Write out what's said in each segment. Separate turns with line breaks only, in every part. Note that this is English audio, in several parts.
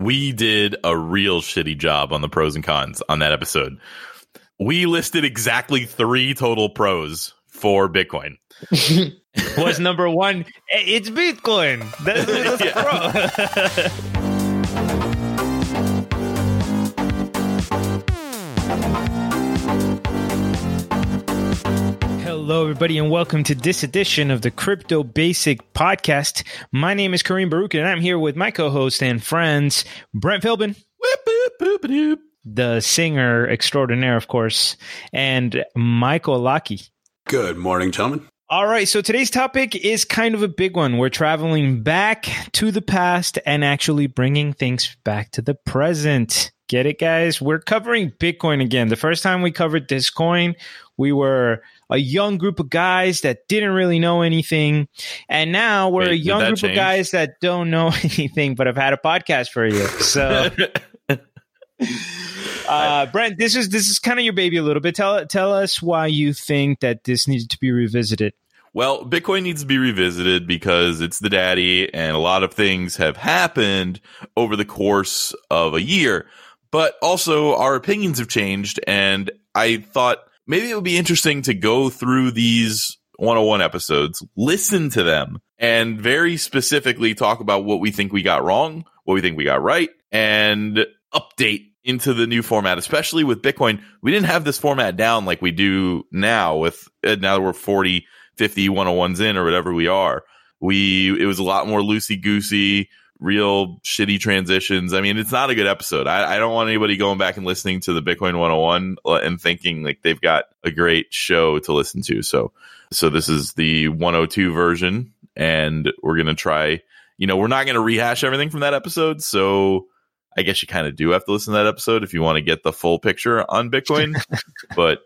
we did a real shitty job on the pros and cons on that episode. We listed exactly three total pros for Bitcoin.
was number one. It's Bitcoin. That's, that's pro. Hello, everybody, and welcome to this edition of the Crypto Basic Podcast. My name is Kareem Baruch, and I'm here with my co-host and friends, Brent Philbin, the singer extraordinaire, of course, and Michael Laki.
Good morning, gentlemen.
All right, so today's topic is kind of a big one. We're traveling back to the past and actually bringing things back to the present. Get it, guys? We're covering Bitcoin again. The first time we covered this coin, we were a young group of guys that didn't really know anything. And now we're Wait, a young group change? of guys that don't know anything, but have had a podcast for you. So. Uh, Brent, this is this is kind of your baby a little bit. Tell tell us why you think that this needs to be revisited.
Well, Bitcoin needs to be revisited because it's the daddy, and a lot of things have happened over the course of a year. But also, our opinions have changed, and I thought maybe it would be interesting to go through these 101 episodes, listen to them, and very specifically talk about what we think we got wrong, what we think we got right, and update into the new format, especially with Bitcoin. We didn't have this format down like we do now with uh, now that we're 40, 50 101s in or whatever we are. We, it was a lot more loosey goosey real shitty transitions. I mean, it's not a good episode. I, I, don't want anybody going back and listening to the Bitcoin 101 and thinking like they've got a great show to listen to. So, so this is the 102 version, and we're gonna try. You know, we're not gonna rehash everything from that episode. So, I guess you kind of do have to listen to that episode if you want to get the full picture on Bitcoin. but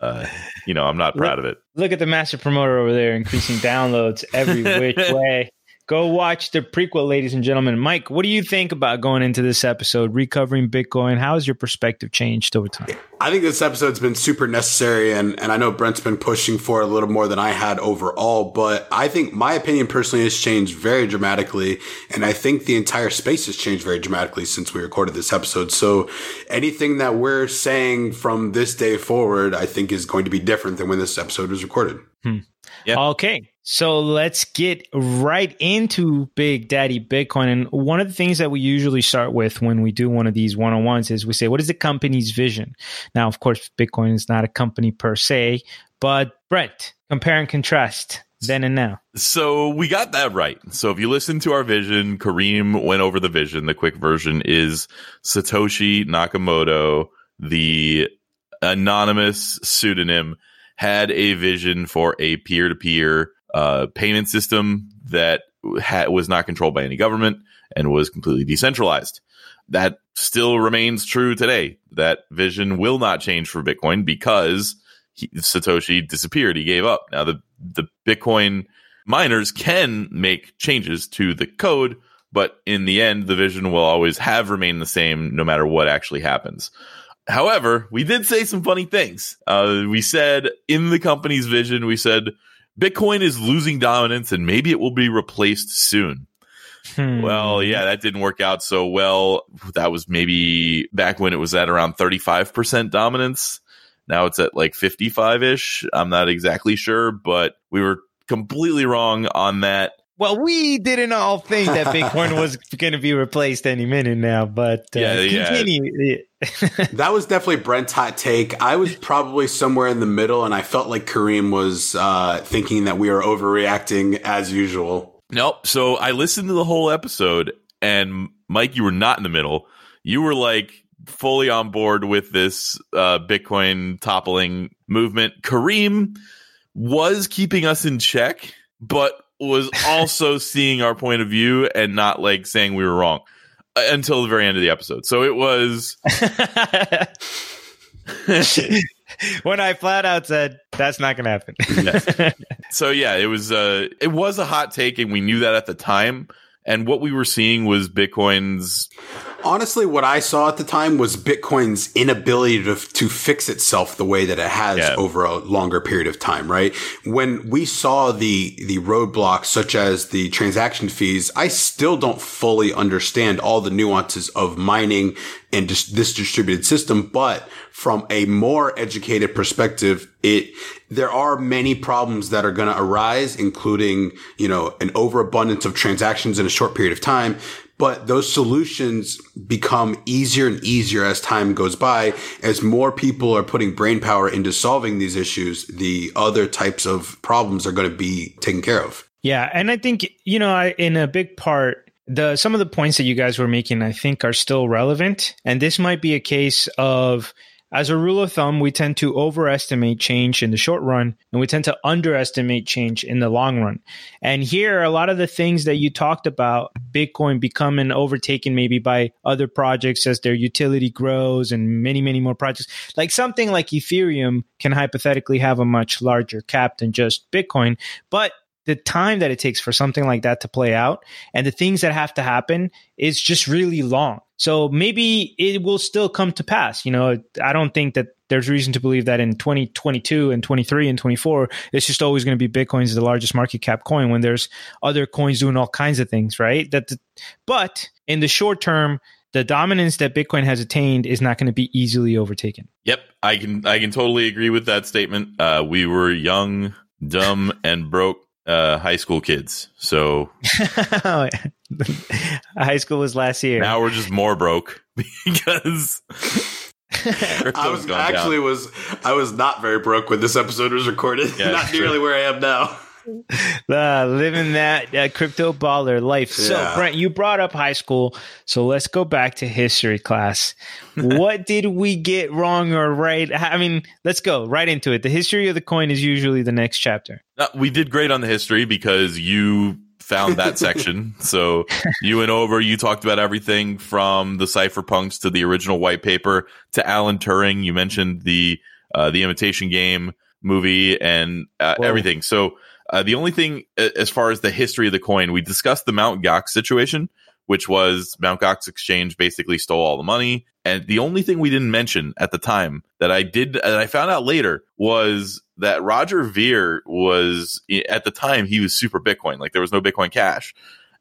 uh, you know, I'm not proud
look,
of it.
Look at the master promoter over there, increasing downloads every which way. Go watch the prequel, ladies and gentlemen. Mike, what do you think about going into this episode, recovering Bitcoin? How has your perspective changed over time?
I think this episode's been super necessary, and, and I know Brent's been pushing for it a little more than I had overall, but I think my opinion personally has changed very dramatically, and I think the entire space has changed very dramatically since we recorded this episode. So anything that we're saying from this day forward, I think is going to be different than when this episode was recorded.
Hmm. Yeah. Okay. So let's get right into Big Daddy Bitcoin. And one of the things that we usually start with when we do one of these one on ones is we say, what is the company's vision? Now, of course, Bitcoin is not a company per se, but Brent, compare and contrast then and now.
So we got that right. So if you listen to our vision, Kareem went over the vision. The quick version is Satoshi Nakamoto, the anonymous pseudonym had a vision for a peer to peer payment system that ha- was not controlled by any government and was completely decentralized. That still remains true today. That vision will not change for Bitcoin because he, Satoshi disappeared. He gave up. Now the the Bitcoin miners can make changes to the code, but in the end, the vision will always have remained the same no matter what actually happens. However, we did say some funny things. Uh, we said in the company's vision, we said Bitcoin is losing dominance and maybe it will be replaced soon. Hmm. Well, yeah, that didn't work out so well. That was maybe back when it was at around 35% dominance. Now it's at like 55 ish. I'm not exactly sure, but we were completely wrong on that.
Well, we didn't all think that Bitcoin was going to be replaced any minute now, but uh, yeah, continue.
Yeah. that was definitely Brent's hot take. I was probably somewhere in the middle, and I felt like Kareem was uh, thinking that we were overreacting as usual.
Nope. So I listened to the whole episode, and Mike, you were not in the middle. You were like fully on board with this uh, Bitcoin toppling movement. Kareem was keeping us in check, but was also seeing our point of view and not like saying we were wrong uh, until the very end of the episode. So it was.
when I flat out said that's not going to happen.
yes. So yeah, it was uh it was a hot take and we knew that at the time and what we were seeing was Bitcoin's
honestly, what I saw at the time was Bitcoin's inability to, to fix itself the way that it has
Yeah.
over a longer period of time, right? When we saw the, the roadblocks such as the transaction fees, I still don't fully understand all the nuances of mining and just this distributed system. But from a more educated perspective, it, there are many problems that are going to arise, including, you know, an overabundance of transactions in a short period of time. But those solutions become easier and easier as time goes by. As more people are putting brain power into solving these issues, the other types of problems are going to be taken care of.
Yeah, and I think you know, I, in a big part, the some of the points that you guys were making, I think, are still relevant, and this might be a case of. As a rule of thumb, we tend to overestimate change in the short run and we tend to underestimate change in the long run. And here, a lot of the things that you talked about, Bitcoin becoming overtaken maybe by other projects as their utility grows and many, many more projects, like something like Ethereum can hypothetically have a much larger cap than just Bitcoin. But the time that it takes for something like that to play out and the things that have to happen is just really long. So maybe it will still come to pass. You know, I don't think that there's reason to believe that in 2022 and 23 and 24, it's just always going to be Bitcoin's the largest market cap coin when there's other coins doing all kinds of things, right? That, but in the short term, the dominance that Bitcoin has attained is not going to be easily overtaken.
Yep, I can I can totally agree with that statement. Uh, we were young, dumb, and broke uh, high school kids. So
High school was last year.
now we're just more broke because
I was
gone
actually
down.
was I was not very broke when this episode was recorded.
Yeah,
not
true.
nearly where I am now.
uh, living that uh, crypto baller life. So,
Yeah.
Brent, you brought up high school. So let's go back to history class. what did we get wrong or right? I mean, let's go right into it. The history of the coin is usually the next chapter.
No, we did great on the history because you found that section. So you went over, you talked about everything from the cypherpunks to the original white paper to Alan Turing. You mentioned the uh, the imitation game movie and uh, everything. So uh, the only thing as far as the history of the coin, we discussed the Mount Gox situation, which was Mount Gox Exchange basically stole all the money. And the only thing we didn't mention at the time that I did, and I found out later was that Roger Ver was at the time he was super Bitcoin, like there was no Bitcoin Cash,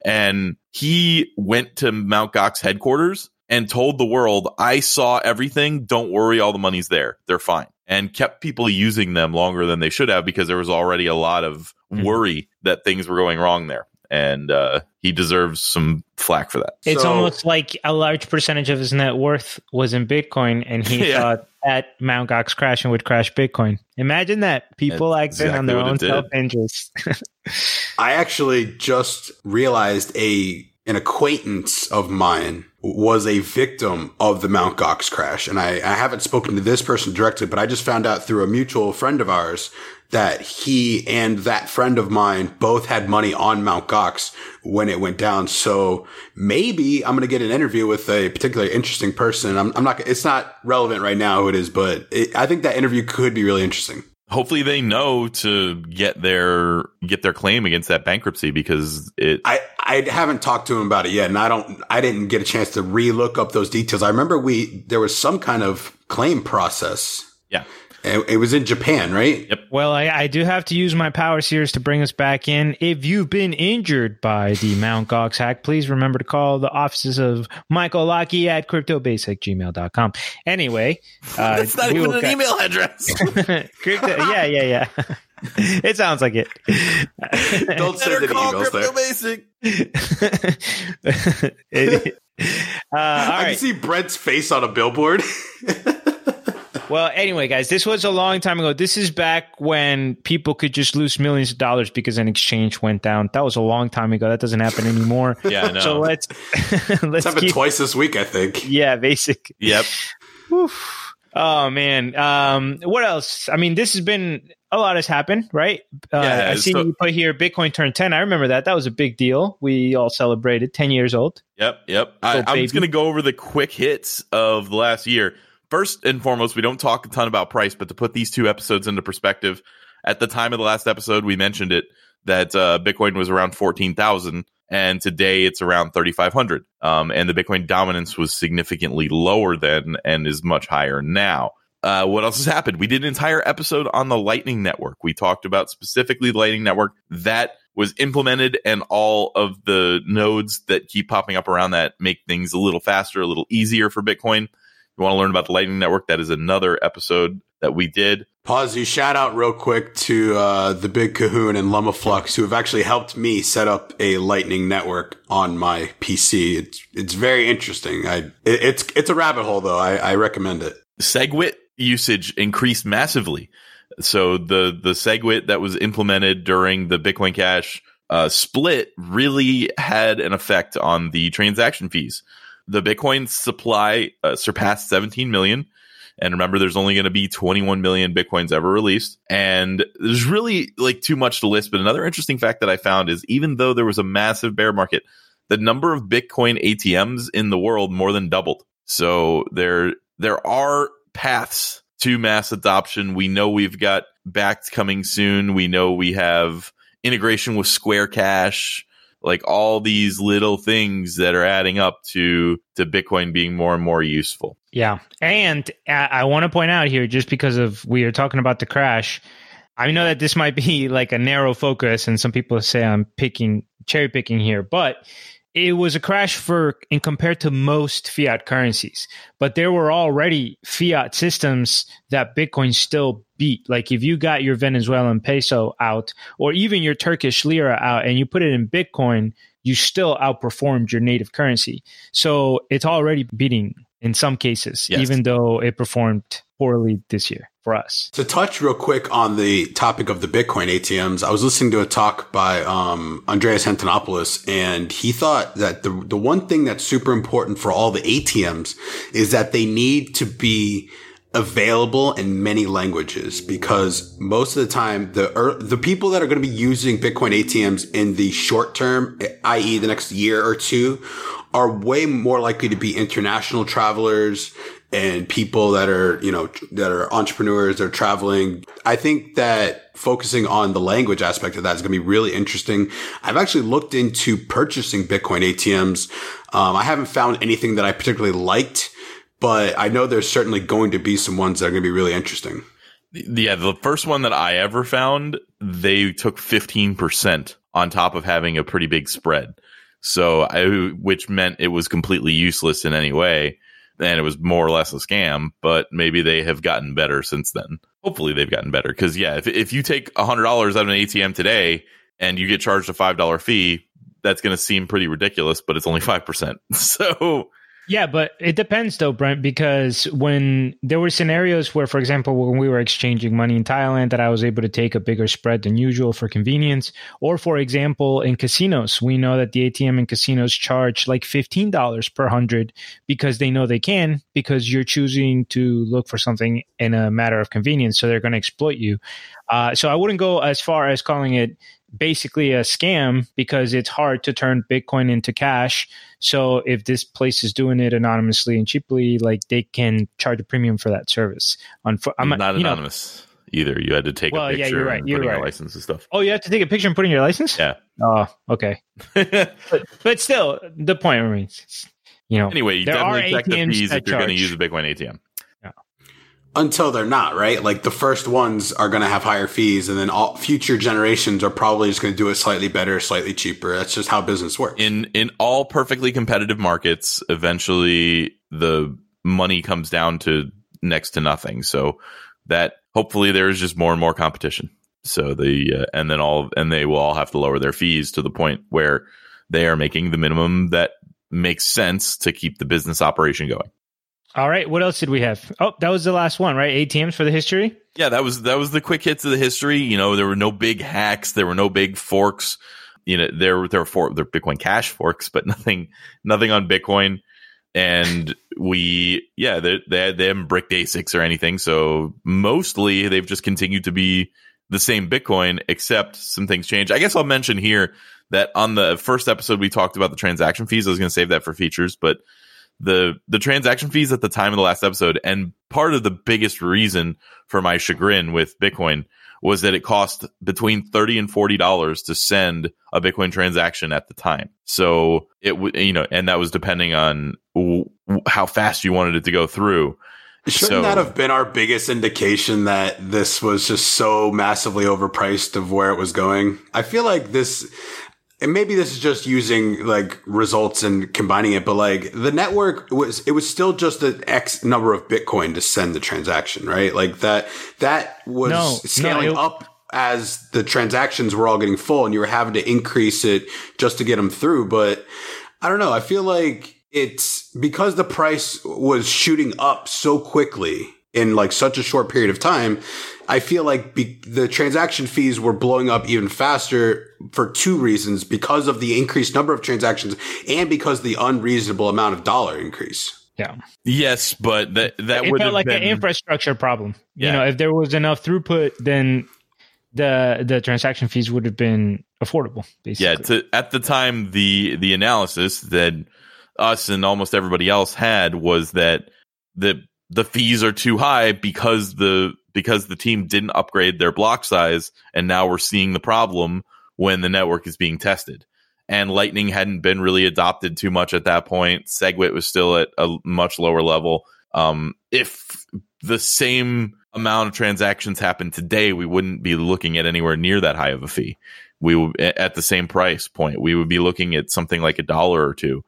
and he went to Mount Gox headquarters and told the world, "I saw everything. Don't worry, all the money's there. They're fine." And kept people using them longer than they should have because there was already a lot of
Mhm.
worry that things were going wrong there. And uh, he deserves some flack for that.
It's
So-
almost like a large percentage of his net worth was in Bitcoin, and he
Yeah.
thought that Mount Gox crashing would crash Bitcoin. Imagine that people
That's
acting on their own self interest.
I actually just realized a an acquaintance of mine was a victim of the Mount Gox crash. And I, I haven't spoken to this person directly, but I just found out through a mutual friend of ours that he and that friend of mine both had money on Mount Gox when it went down. So maybe I'm going to get an interview with a particularly interesting person. I'm, I'm not, it's not relevant right now who it is, but it, I think that interview could be really interesting.
Hopefully, they know to get their get their claim against that bankruptcy because it.
I, I haven't talked to him about it yet, and I don't. I didn't get a chance to re-look up those details. I remember we there was some kind of claim process.
Yeah.
It, it was in Japan, right? Yep.
Well, I, I do have to use my power series to bring us back in. If you've been injured by the Mount Gox hack, please remember to call the offices of Michael Lockey at cryptobasic.gmail.com. Anyway, uh,
That's not even an
ca-
email address.
Crypto, yeah, yeah, yeah. it sounds like it.
Don't send
Better
any emails
Crypto
there.
It- uh, all
I
right.
can see Brent's face on a billboard.
Well, anyway, guys, this was a long time ago. This is back when people could just lose millions of dollars because an exchange went down. That was a long time ago. That doesn't happen anymore.
Yeah, I know.
So let's
It's
let's
happened
keep.
twice this week, I think.
Yeah, basic.
yep.
Oof. Oh man. Um, what else? I mean, this has been a lot has happened, right? Uh,
Yeah,
I see
so-
you put here Bitcoin turned ten. I remember that. That was a big deal. We all celebrated ten years old.
Yep, yep. I,
Go,
I'm just going to go over the quick hits of the last year. First and foremost, we don't talk a ton about price, but to put these two episodes into perspective, at the time of the last episode, we mentioned it that uh, Bitcoin was around fourteen thousand. and today it's around 3,500. Um, and the Bitcoin dominance was significantly lower then and is much higher now. Uh, what else has happened? We did an entire episode on the Lightning Network. We talked about specifically the Lightning Network that was implemented and all of the nodes that keep popping up around that make things a little faster, a little easier for Bitcoin. You want to learn about the Lightning Network? That is another episode that we did.
Pause you shout out real quick to uh, the big Cahoon and Lumaflux who have actually helped me set up a Lightning network on my PC. It's it's very interesting. I it, it's it's a rabbit hole though. I, I recommend it.
SegWit usage increased massively. So the the SegWit that was implemented during the Bitcoin Cash uh, split really had an effect on the transaction fees. The Bitcoin supply uh, surpassed 17 million. And remember, there's only going to be 21 million Bitcoins ever released. And there's really like too much to list. But another interesting fact that I found is even though there was a massive bear market, the number of Bitcoin ATMs in the world more than doubled. So there, there are paths to mass adoption. We know we've got Bakkt coming soon. We know we have integration with Square Cash, like all these little things that are adding up to to Bitcoin being more and more useful.
Yeah, and I want to point out here, just because of we are talking about the crash. I know that this might be like a narrow focus, and some people say I'm picking cherry picking here, but it was a crash for in compared to most fiat currencies but there were already fiat systems that bitcoin still beat. Like if you got your venezuelan peso out or even your turkish lira out and you put it in bitcoin you still outperformed your native currency. So it's already beating in some cases yes. even though it performed poorly this year for us.
To touch real quick on the topic of the Bitcoin ATMs, I was listening to a talk by um, Andreas Antonopoulos, and he thought that the the one thing that's super important for all the ATMs is that they need to be available in many languages because most of the time the er, the people that are going to be using Bitcoin ATMs in the short term, i.e., the next year or two, are way more likely to be international travelers and people that are, you know, that are entrepreneurs, they're traveling. I think that focusing on the language aspect of that is going to be really interesting. I've actually looked into purchasing Bitcoin ATMs. Um, I haven't found anything that I particularly liked, but I know there's certainly going to be some ones that are going to be really interesting.
Yeah, the first one that I ever found, they took 15% on top of having a pretty big spread. So I, which meant it was completely useless in any way and it was more or less a scam, but maybe they have gotten better since then. Hopefully they've gotten better. Cause yeah, if, if you take a hundred dollars out of an ATM today and you get charged a five dollar fee, that's going to seem pretty ridiculous, but it's only 5%. So
yeah, but it depends though, Brent, because when there were scenarios where, for example, when we were exchanging money in Thailand, that I was able to take a bigger spread than usual for convenience. Or, for example, in casinos, we know that the ATM in casinos charge like $15 per hundred because they know they can, because you're choosing to look for something in a matter of convenience. So they're going to exploit you. Uh, so I wouldn't go as far as calling it basically a scam because it's hard to turn Bitcoin into cash. So if this place is doing it anonymously and cheaply, like they can charge a premium for that service.
On I'm not anonymous know, either. You had to take well, a picture yeah, you're right. You're right. your license and stuff.
Oh, you have to take a picture and put in your license.
Yeah.
Oh, okay. but, but, still, the point remains. You know.
Anyway, you definitely check the fees if you're going to use a Bitcoin ATM
until they're not, right? Like the first ones are going to have higher fees and then all future generations are probably just going to do it slightly better, slightly cheaper. That's just how business works.
In in all perfectly competitive markets, eventually the money comes down to next to nothing. So that hopefully there's just more and more competition. So the uh, and then all and they will all have to lower their fees to the point where they are making the minimum that makes sense to keep the business operation going.
All right. What else did we have? Oh, that was the last one, right? ATMs for the history.
Yeah, that was that was the quick hits of the history. You know, there were no big hacks, there were no big forks. You know, there there were four there Bitcoin Cash forks, but nothing nothing on Bitcoin. And we, yeah, they they they haven't bricked ASICs or anything. So mostly they've just continued to be the same Bitcoin, except some things change. I guess I'll mention here that on the first episode we talked about the transaction fees. I was going to save that for features, but the the transaction fees at the time of the last episode, and part of the biggest reason for my chagrin with Bitcoin was that it cost between thirty and forty dollars to send a Bitcoin transaction at the time. So it would, you know, and that was depending on w- how fast you wanted it to go through.
Shouldn't
So-
that have been our biggest indication that this was just so massively overpriced of where it was going? I feel like this, and maybe this is just using like results and combining it, but like the network was, it was still just an X number of Bitcoin to send the transaction, right? Like that, that was
No, no,
scaling
it-
up as the transactions were all getting full and you were having to increase it just to get them through. But I don't know. I feel like it's because the price was shooting up so quickly in like such a short period of time. I feel like be- the transaction fees were blowing up even faster for two reasons because of the increased number of transactions and because the unreasonable amount of dollar increase.
Yeah.
Yes, but that that
it
would
felt
have
like
been
an infrastructure problem.
Yeah.
You know, if there was enough throughput, then the the transaction fees would have been affordable. Basically.
yeah. To, at the time, the the analysis that us and almost everybody else had was that the the fees are too high because the because the team didn't upgrade their block size, and now we're seeing the problem when the network is being tested. And Lightning hadn't been really adopted too much at that point. Segwit was still at a much lower level. Um, if the same amount of transactions happened today, we wouldn't be looking at anywhere near that high of a fee. We would at the same price point. We would be looking at something like a dollar or two.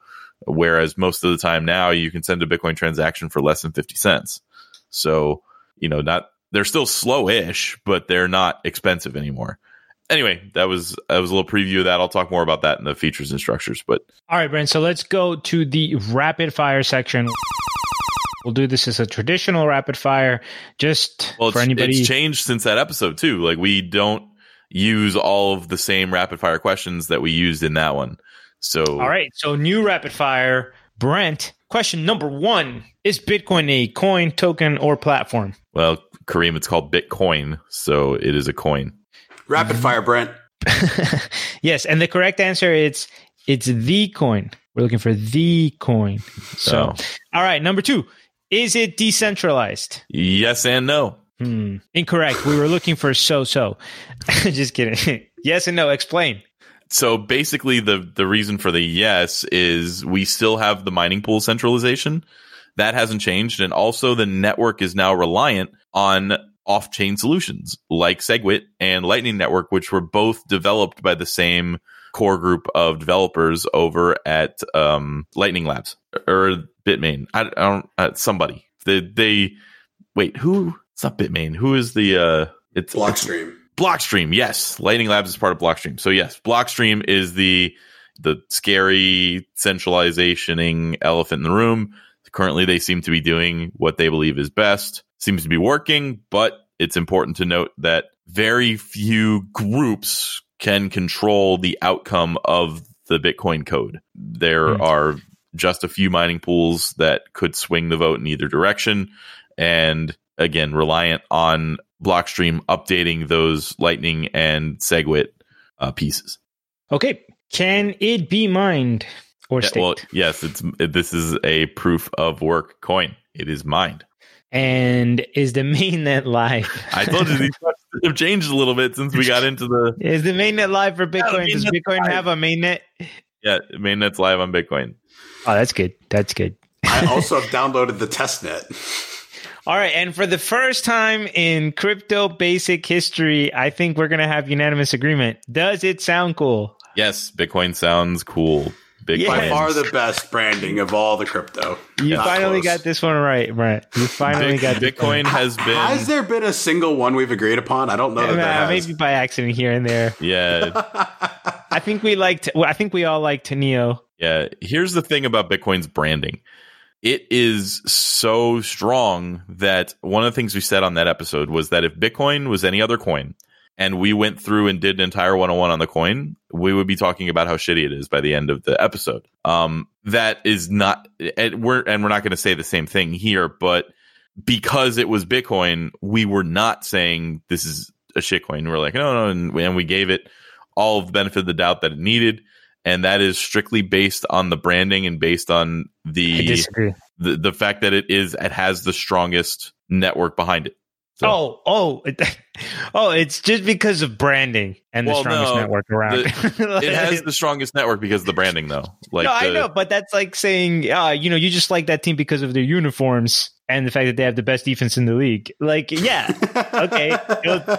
Whereas most of the time now you can send a Bitcoin transaction for less than 50 cents. So, you know, not, they're still slow-ish, but they're not expensive anymore. Anyway, that was, that was a little preview of that. I'll talk more about that in the features and structures, but
All right, Brent. So let's go to the rapid fire section. We'll do this as a traditional rapid fire, just
well,
for anybody.
it's changed since that episode too. Like we don't use all of the same rapid fire questions that we used in that one. So,
All right. So new rapid fire, Brent. Question number one: Is Bitcoin a coin, token, or platform?
well, Kareem, it's called Bitcoin, so it is a coin.
Rapid fire, Brent.
yes, and the correct answer is it's the coin. We're looking for the coin. So,
So,
all right, number two: Is it decentralized?
yes and no.
Hmm. Incorrect. We were looking for so so. Just kidding. yes and no. Explain.
So basically, the the reason for the yes is we still have the mining pool centralization that hasn't changed, and also the network is now reliant on off chain solutions like Segwit and Lightning Network, which were both developed by the same core group of developers over at um, Lightning Labs or Bitmain. I, I don't uh, somebody they they wait who it's not Bitmain who is the uh it's
Blockstream.
Blockstream, yes. Lightning Labs is part of Blockstream. So yes, Blockstream is the the scary centralizationing elephant in the room. Currently they seem to be doing what they believe is best. Seems to be working, but it's important to note that very few groups can control the outcome of the Bitcoin code. There
Hmm.
are just a few mining pools that could swing the vote in either direction and again reliant on Blockstream updating those Lightning and Segwit uh, pieces.
Okay. Can it be mined or
Yeah,
staked?
well, yes, it's it, this is a proof of work coin. It is mined.
and is the mainnet live?
I told you these questions have changed a little bit since we got into the
is the mainnet live for Bitcoin? Does Bitcoin
live.
have a mainnet?
yeah mainnet's live on Bitcoin.
Oh, that's good. That's good.
I also have downloaded the testnet.
All right, and for the first time in crypto basic history, I think we're gonna have unanimous agreement. Does it sound cool?
Yes, Bitcoin sounds cool. Bitcoin.
By far the best branding of all the crypto.
You
Not
finally
close.
got this one right, Brent. You finally
Bit-
got this
Bitcoin
one.
has been
Has there been a single one we've agreed upon? I don't know that there
Uh,
has.
maybe by accident here and there.
yeah
I think we liked. I think we all liked Neo.
Yeah, here's the thing about Bitcoin's branding. It is so strong that one of the things we said on that episode was that if Bitcoin was any other coin and we went through and did an entire 101 on the coin, we would be talking about how shitty it is by the end of the episode. Um, that is not, and we're, and we're not going to say the same thing here, but because it was Bitcoin, we were not saying this is a shitcoin. We're like, no, no, and we, and we gave it all of the benefit of the doubt that it needed. And that is strictly based on the branding and based on the the, the fact that it is it has the strongest network behind it. So-
Oh, oh, it- oh! It's just because of branding and the strongest
no,
network around.
It has the strongest network because of the branding, though. Like
no, I know, but that's like saying, uh, you know, you just like that team because of their uniforms and the fact that they have the best defense in the league. Like, yeah, okay,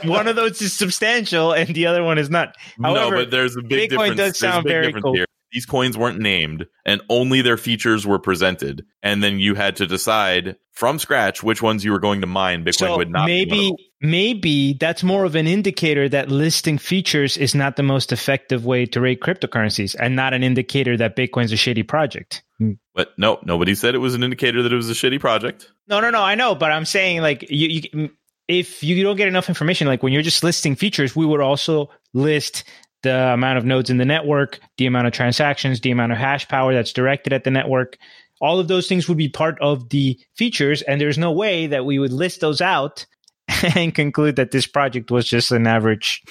one of those is substantial and the other one is not.
no, but there's a big
Bitcoin
difference.
does sound very cool.
Here. These coins weren't named, and only their features were presented, and then you had to decide from scratch which ones you were going to mine. Bitcoin
so
would not. be
maybe
them.
maybe that's more of an indicator that listing features is not the most effective way to rate cryptocurrencies, and not an indicator that Bitcoin's a shitty project. Hmm.
But no, nobody said it was an indicator that it was a shitty project.
No, no, no. I know, but I'm saying like you, you if you don't get enough information, like when you're just listing features, we would also list the amount of nodes in the network, the amount of transactions, the amount of hash power that's directed at the network. All of those things would be part of the features, and there's no way that we would list those out and conclude that this project was just an average,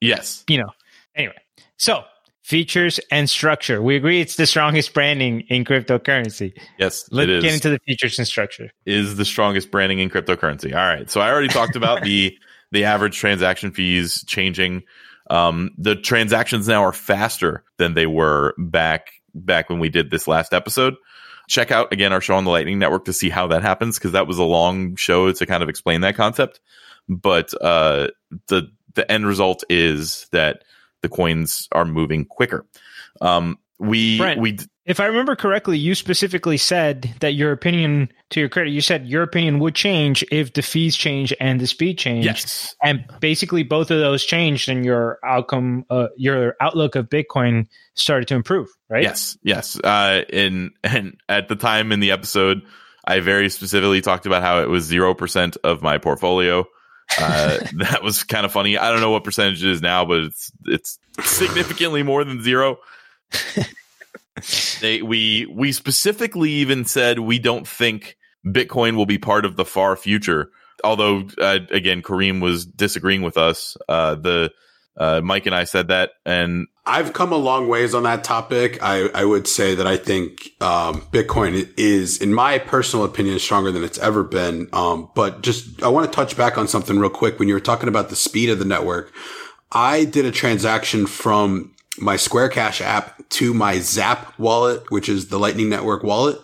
Yes,
you know. Anyway, so features and structure. We agree it's the strongest branding in cryptocurrency.
yes,
Let's
it is.
get into the features and structure.
is the strongest branding in cryptocurrency. All right. So I already talked about the the average transaction fees changing. Um, the transactions now are faster than they were back back when we did this last episode. Check out again our show on the Lightning Network to see how that happens because that was a long show to kind of explain that concept. But uh, the the end result is that the coins are moving quicker. Um, we
Brent,
we
If I remember correctly, you specifically said that your opinion, to your credit, you said your opinion would change if the fees change and the speed change.
yes
And basically, both of those changed, and your outcome, uh, your outlook of Bitcoin started to improve, right?
Yes, yes. Uh, and and at the time in the episode, I very specifically talked about how it was zero percent of my portfolio. Uh, that was kind of funny. I don't know what percentage it is now, but it's it's significantly more than zero. they we we specifically even said we don't think Bitcoin will be part of the far future. Although uh, again, Kareem was disagreeing with us. Uh, the uh, Mike and I said that, and
I've come a long ways on that topic. I, I would say that I think um, Bitcoin is, in my personal opinion, stronger than it's ever been. Um, but just I want to touch back on something real quick. When you were talking about the speed of the network, I did a transaction from my Square Cash app to my Zap wallet, which is the Lightning Network wallet.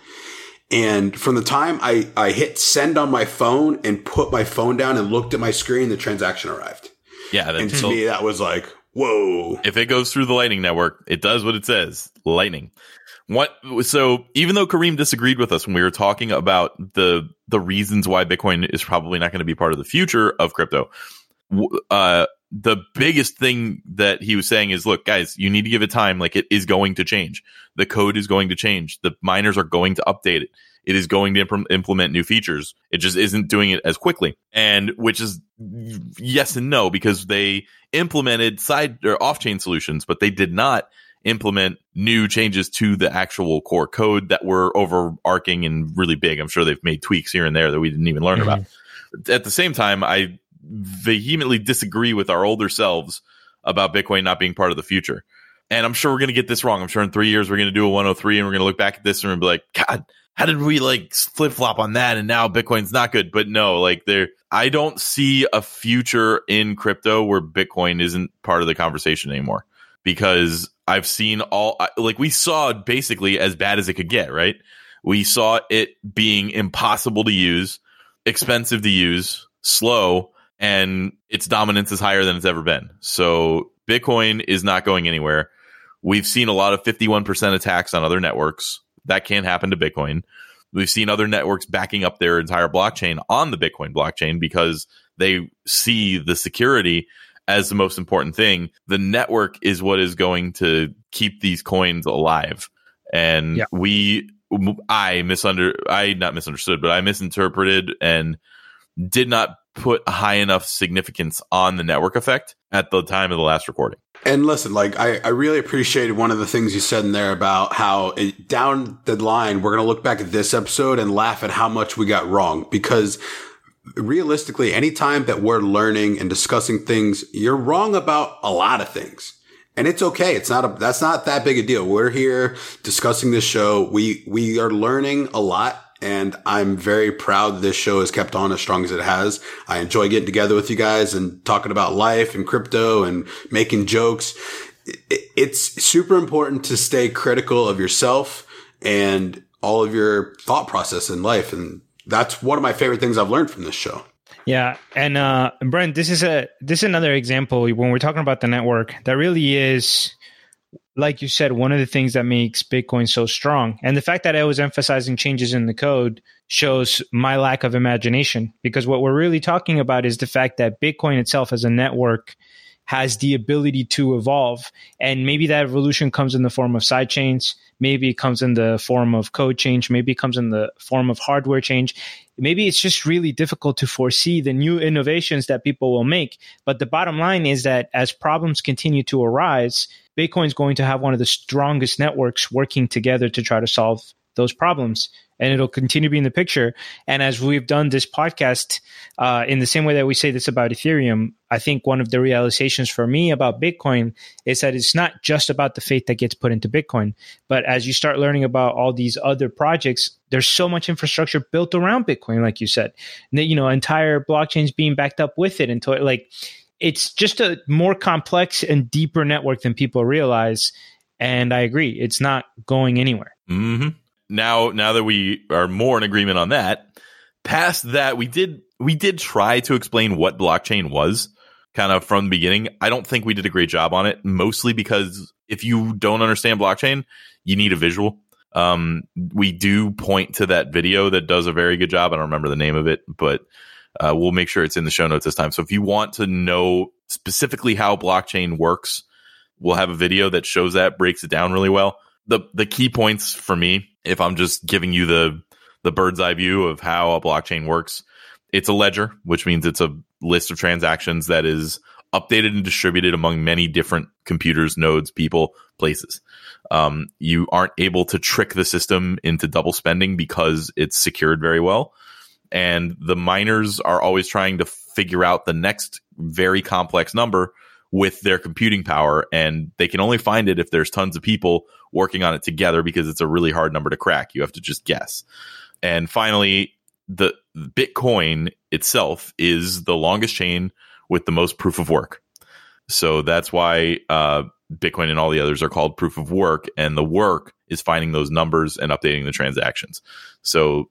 And from the time I, I hit send on my phone and put my phone down and looked at my screen, the transaction arrived.
yeah,
And to me, that was like, whoa.
if it goes through the lightning network it does what it says lightning what so even though kareem disagreed with us when we were talking about the the reasons why bitcoin is probably not going to be part of the future of crypto uh the biggest thing that he was saying is look guys you need to give it time like it is going to change the code is going to change the miners are going to update it it is going to imp- implement new features it just isn't doing it as quickly and which is yes and no because they implemented side or off chain solutions, but they did not implement new changes to the actual core code that were overarching and really big. I'm sure they've made tweaks here and there that we didn't even learn
Mhm.
about. At the same time, I vehemently disagree with our older selves about Bitcoin not being part of the future. And I'm sure we're going to get this wrong. I'm sure in three years we're going to do a 103 and we're going to look back at this and be like, God, how did we like flip flop on that? And now Bitcoin's not good. But no, like there, I don't see a future in crypto where Bitcoin isn't part of the conversation anymore because I've seen all, like we saw basically as bad as it could get, right? We saw it being impossible to use, expensive to use, slow, and its dominance is higher than it's ever been. So Bitcoin is not going anywhere. We've seen a lot of 51% attacks on other networks. That can't happen to Bitcoin. We've seen other networks backing up their entire blockchain on the Bitcoin blockchain because they see the security as the most important thing. The network is what is going to keep these coins alive. And
Yeah.
we, I misunder, I not misunderstood, but I misinterpreted and did not put high enough significance on the network effect at the time of the last recording.
And listen, like I, I really appreciated one of the things you said in there about how it, down the line we're going to look back at this episode and laugh at how much we got wrong because realistically, anytime that we're learning and discussing things, you're wrong about a lot of things. and it's okay. It's not a, that's not that big a deal. We're here discussing this show. We, we are learning a lot and I'm very proud this show has kept on as strong as it has. I enjoy getting together with you guys and talking about life and crypto and making jokes. It's super important to stay critical of yourself and all of your thought process in life. And that's one of my favorite things I've learned from this show.
Yeah, and uh, Brent, this is a this is another example when we're talking about the network that really is, like you said, one of the things that makes Bitcoin so strong. And the fact that I was emphasizing changes in the code shows my lack of imagination because what we're really talking about is the fact that Bitcoin itself as a network has the ability to evolve. And maybe that evolution comes in the form of side chains. Maybe it comes in the form of code change. Maybe it comes in the form of hardware change. Maybe it's just really difficult to foresee the new innovations that people will make. But the bottom line is that as problems continue to arise, Bitcoin is going to have one of the strongest networks working together to try to solve those problems and it'll continue to be in the picture. And as we've done this podcast, uh, in the same way that we say this about Ethereum, I think one of the realizations for me about Bitcoin is that it's not just about the faith that gets put into Bitcoin, but as you start learning about all these other projects, there's so much infrastructure built around Bitcoin, like you said, you know, entire blockchains being backed up with it, and like it's just a more complex and deeper network than people realize. And I agree, it's not going anywhere.
Mm-hmm now now that we are more in agreement on that, past that we did we did try to explain what blockchain was kind of from the beginning. I don't think we did a great job on it, mostly because if you don't understand blockchain, you need a visual. Um, we do point to that video that does a very good job. I don't remember the name of it, but uh, we'll make sure it's in the show notes this time. So if you want to know specifically how blockchain works, we'll have a video that shows that, breaks it down really well. The the key points for me if I'm just giving you the the bird's eye view of how a blockchain works, it's a ledger, which means it's a list of transactions that is updated and distributed among many different computers, nodes, people, places. Um, you aren't able to trick the system into double spending because it's secured very well. And the miners are always trying to figure out the next very complex number with their computing power. And they can only find it if there's tons of people working on it together because it's a really hard number to crack. You have to just guess. And finally, the Bitcoin itself is the longest chain with the most proof of work. So that's why uh, Bitcoin and all the others are called proof of work. And the work is finding those numbers and updating the transactions. So,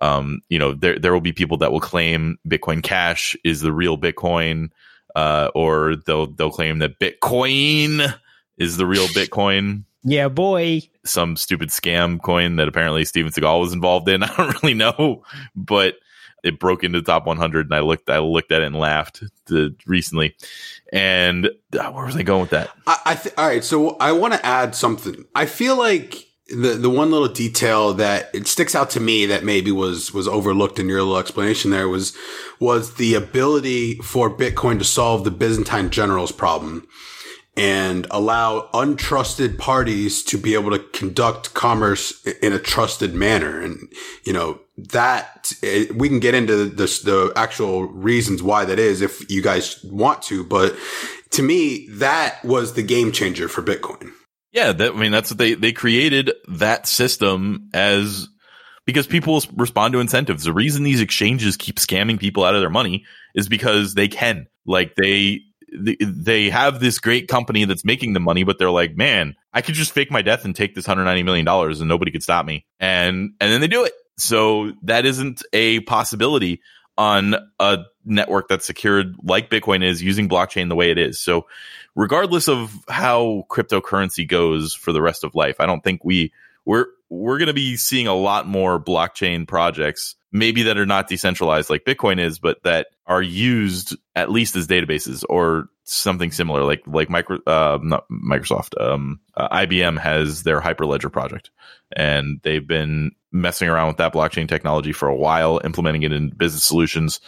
um, you know, there there will be people that will claim Bitcoin Cash is the real Bitcoin, uh, or they'll they'll claim that Bitcoin is the real Bitcoin.
Yeah, boy.
Some stupid scam coin that apparently Steven Seagal was involved in. I don't really know, but it broke into the top 100 and I looked I looked at it and laughed to, recently. And uh, where was I going with that?
I, I th- all right, so I want to add something. I feel like the the one little detail that it sticks out to me that maybe was was overlooked in your little explanation there was was the ability for Bitcoin to solve the Byzantine generals problem and allow untrusted parties to be able to conduct commerce in a trusted manner. And, you know, that eh, we can get into this, the actual reasons why that is if you guys want to. But to me, that was the game changer for Bitcoin.
Yeah. That, I mean, that's what they, they created that system as because people respond to incentives. The reason these exchanges keep scamming people out of their money is because they can. Like they, they have this great company that's making the money, but they're like, man, I could just fake my death and take this $190 million and nobody could stop me. And, and then they do it. So that isn't a possibility on a network that's secured like Bitcoin is using blockchain the way it is. So regardless of how cryptocurrency goes for the rest of life, I don't think we, we're, we're going to be seeing a lot more blockchain projects maybe that are not decentralized like Bitcoin is, but that are used at least as databases or something similar, like like micro, uh, not Microsoft, um, uh, IBM has their Hyperledger project, and they've been messing around with that blockchain technology for a while, implementing it in business solutions.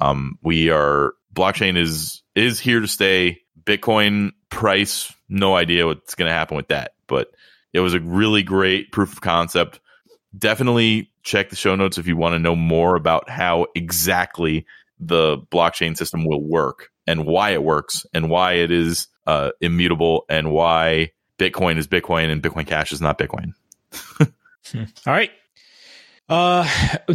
Um, we are blockchain is is here to stay. Bitcoin price, no idea what's going to happen with that, but it was a really great proof of concept. Definitely check the show notes if you want to know more about how exactly the blockchain system will work and why it works and why it is uh, immutable and why Bitcoin is Bitcoin and Bitcoin Cash is not Bitcoin.
All right. Uh,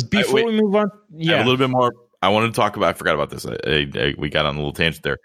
before
wait.
we move on, yeah, a
little bit more. I wanted to talk about. I forgot about this. I, I, I, we got on a little tangent there.